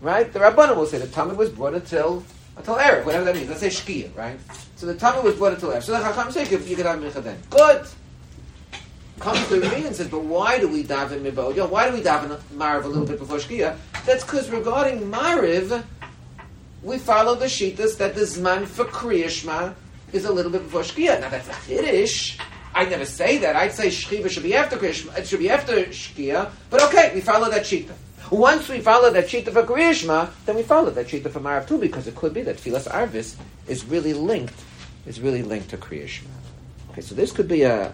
Right? The Rabbanim will say the Tamid was brought until until Erev, whatever that means. Let's say Shkia, right? So the Tamid was brought until Erev. So the Chacham say you could have Mincha then. Good. Comes to Rebbe and says, but why do we daven Mibod? You why do we daven Mariv a little bit before Shkia? That's because regarding Mariv, we follow the Shitas that the Zman for Kriyashma is a little bit before Shkia. Now that's a Kiddush. I never say that. I'd say Shchiva should be after Kriyashma. It should be after Shkia. But okay, we follow that Shita. Once we follow that Shita for Kriyashma, then we follow that Shita for Marav too, because it could be that Tfilas Arvis is really linked, is really linked to Kriyashma. Okay, so this could be a,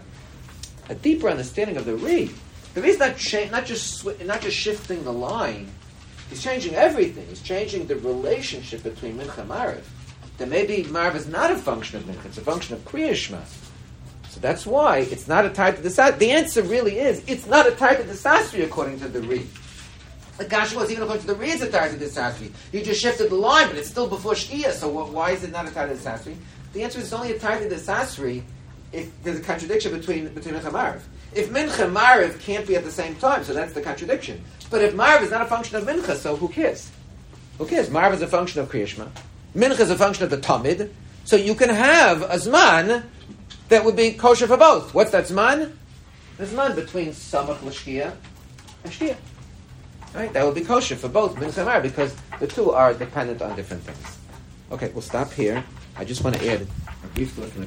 a deeper understanding of the Ri. The Ri is not, cha- not, just sw- not just shifting the line, he's changing everything. He's changing the relationship between Mincha and Marav. That maybe Marav is not a function of Mincha, it's a function of Kriyashma. So that's why it's not a type of the sasri. The answer really is it's not a type of the sasri according to the Ri. The Kasha was even according to the Ri is a type of the sasri. You just shifted the line, but it's still before Shkia. So wh- why is it not a type of the sasri? The answer is it's only a type of the sasri if there's a contradiction between between Marav. If Mincha and Marav can't be at the same time, so that's the contradiction. But if Marav is not a function of Mincha, so who cares? Who cares? Marav is a function of Kriyashma. Mincha is a function of the Tamid. So you can have a Zman that would be kosher for both. What's that Zman? The Zman between Samach L'Shkia and Shkia. Right? That would be kosher for both Mincha because the two are dependent on different things. Okay, we'll stop here. I just want to add a brief look from the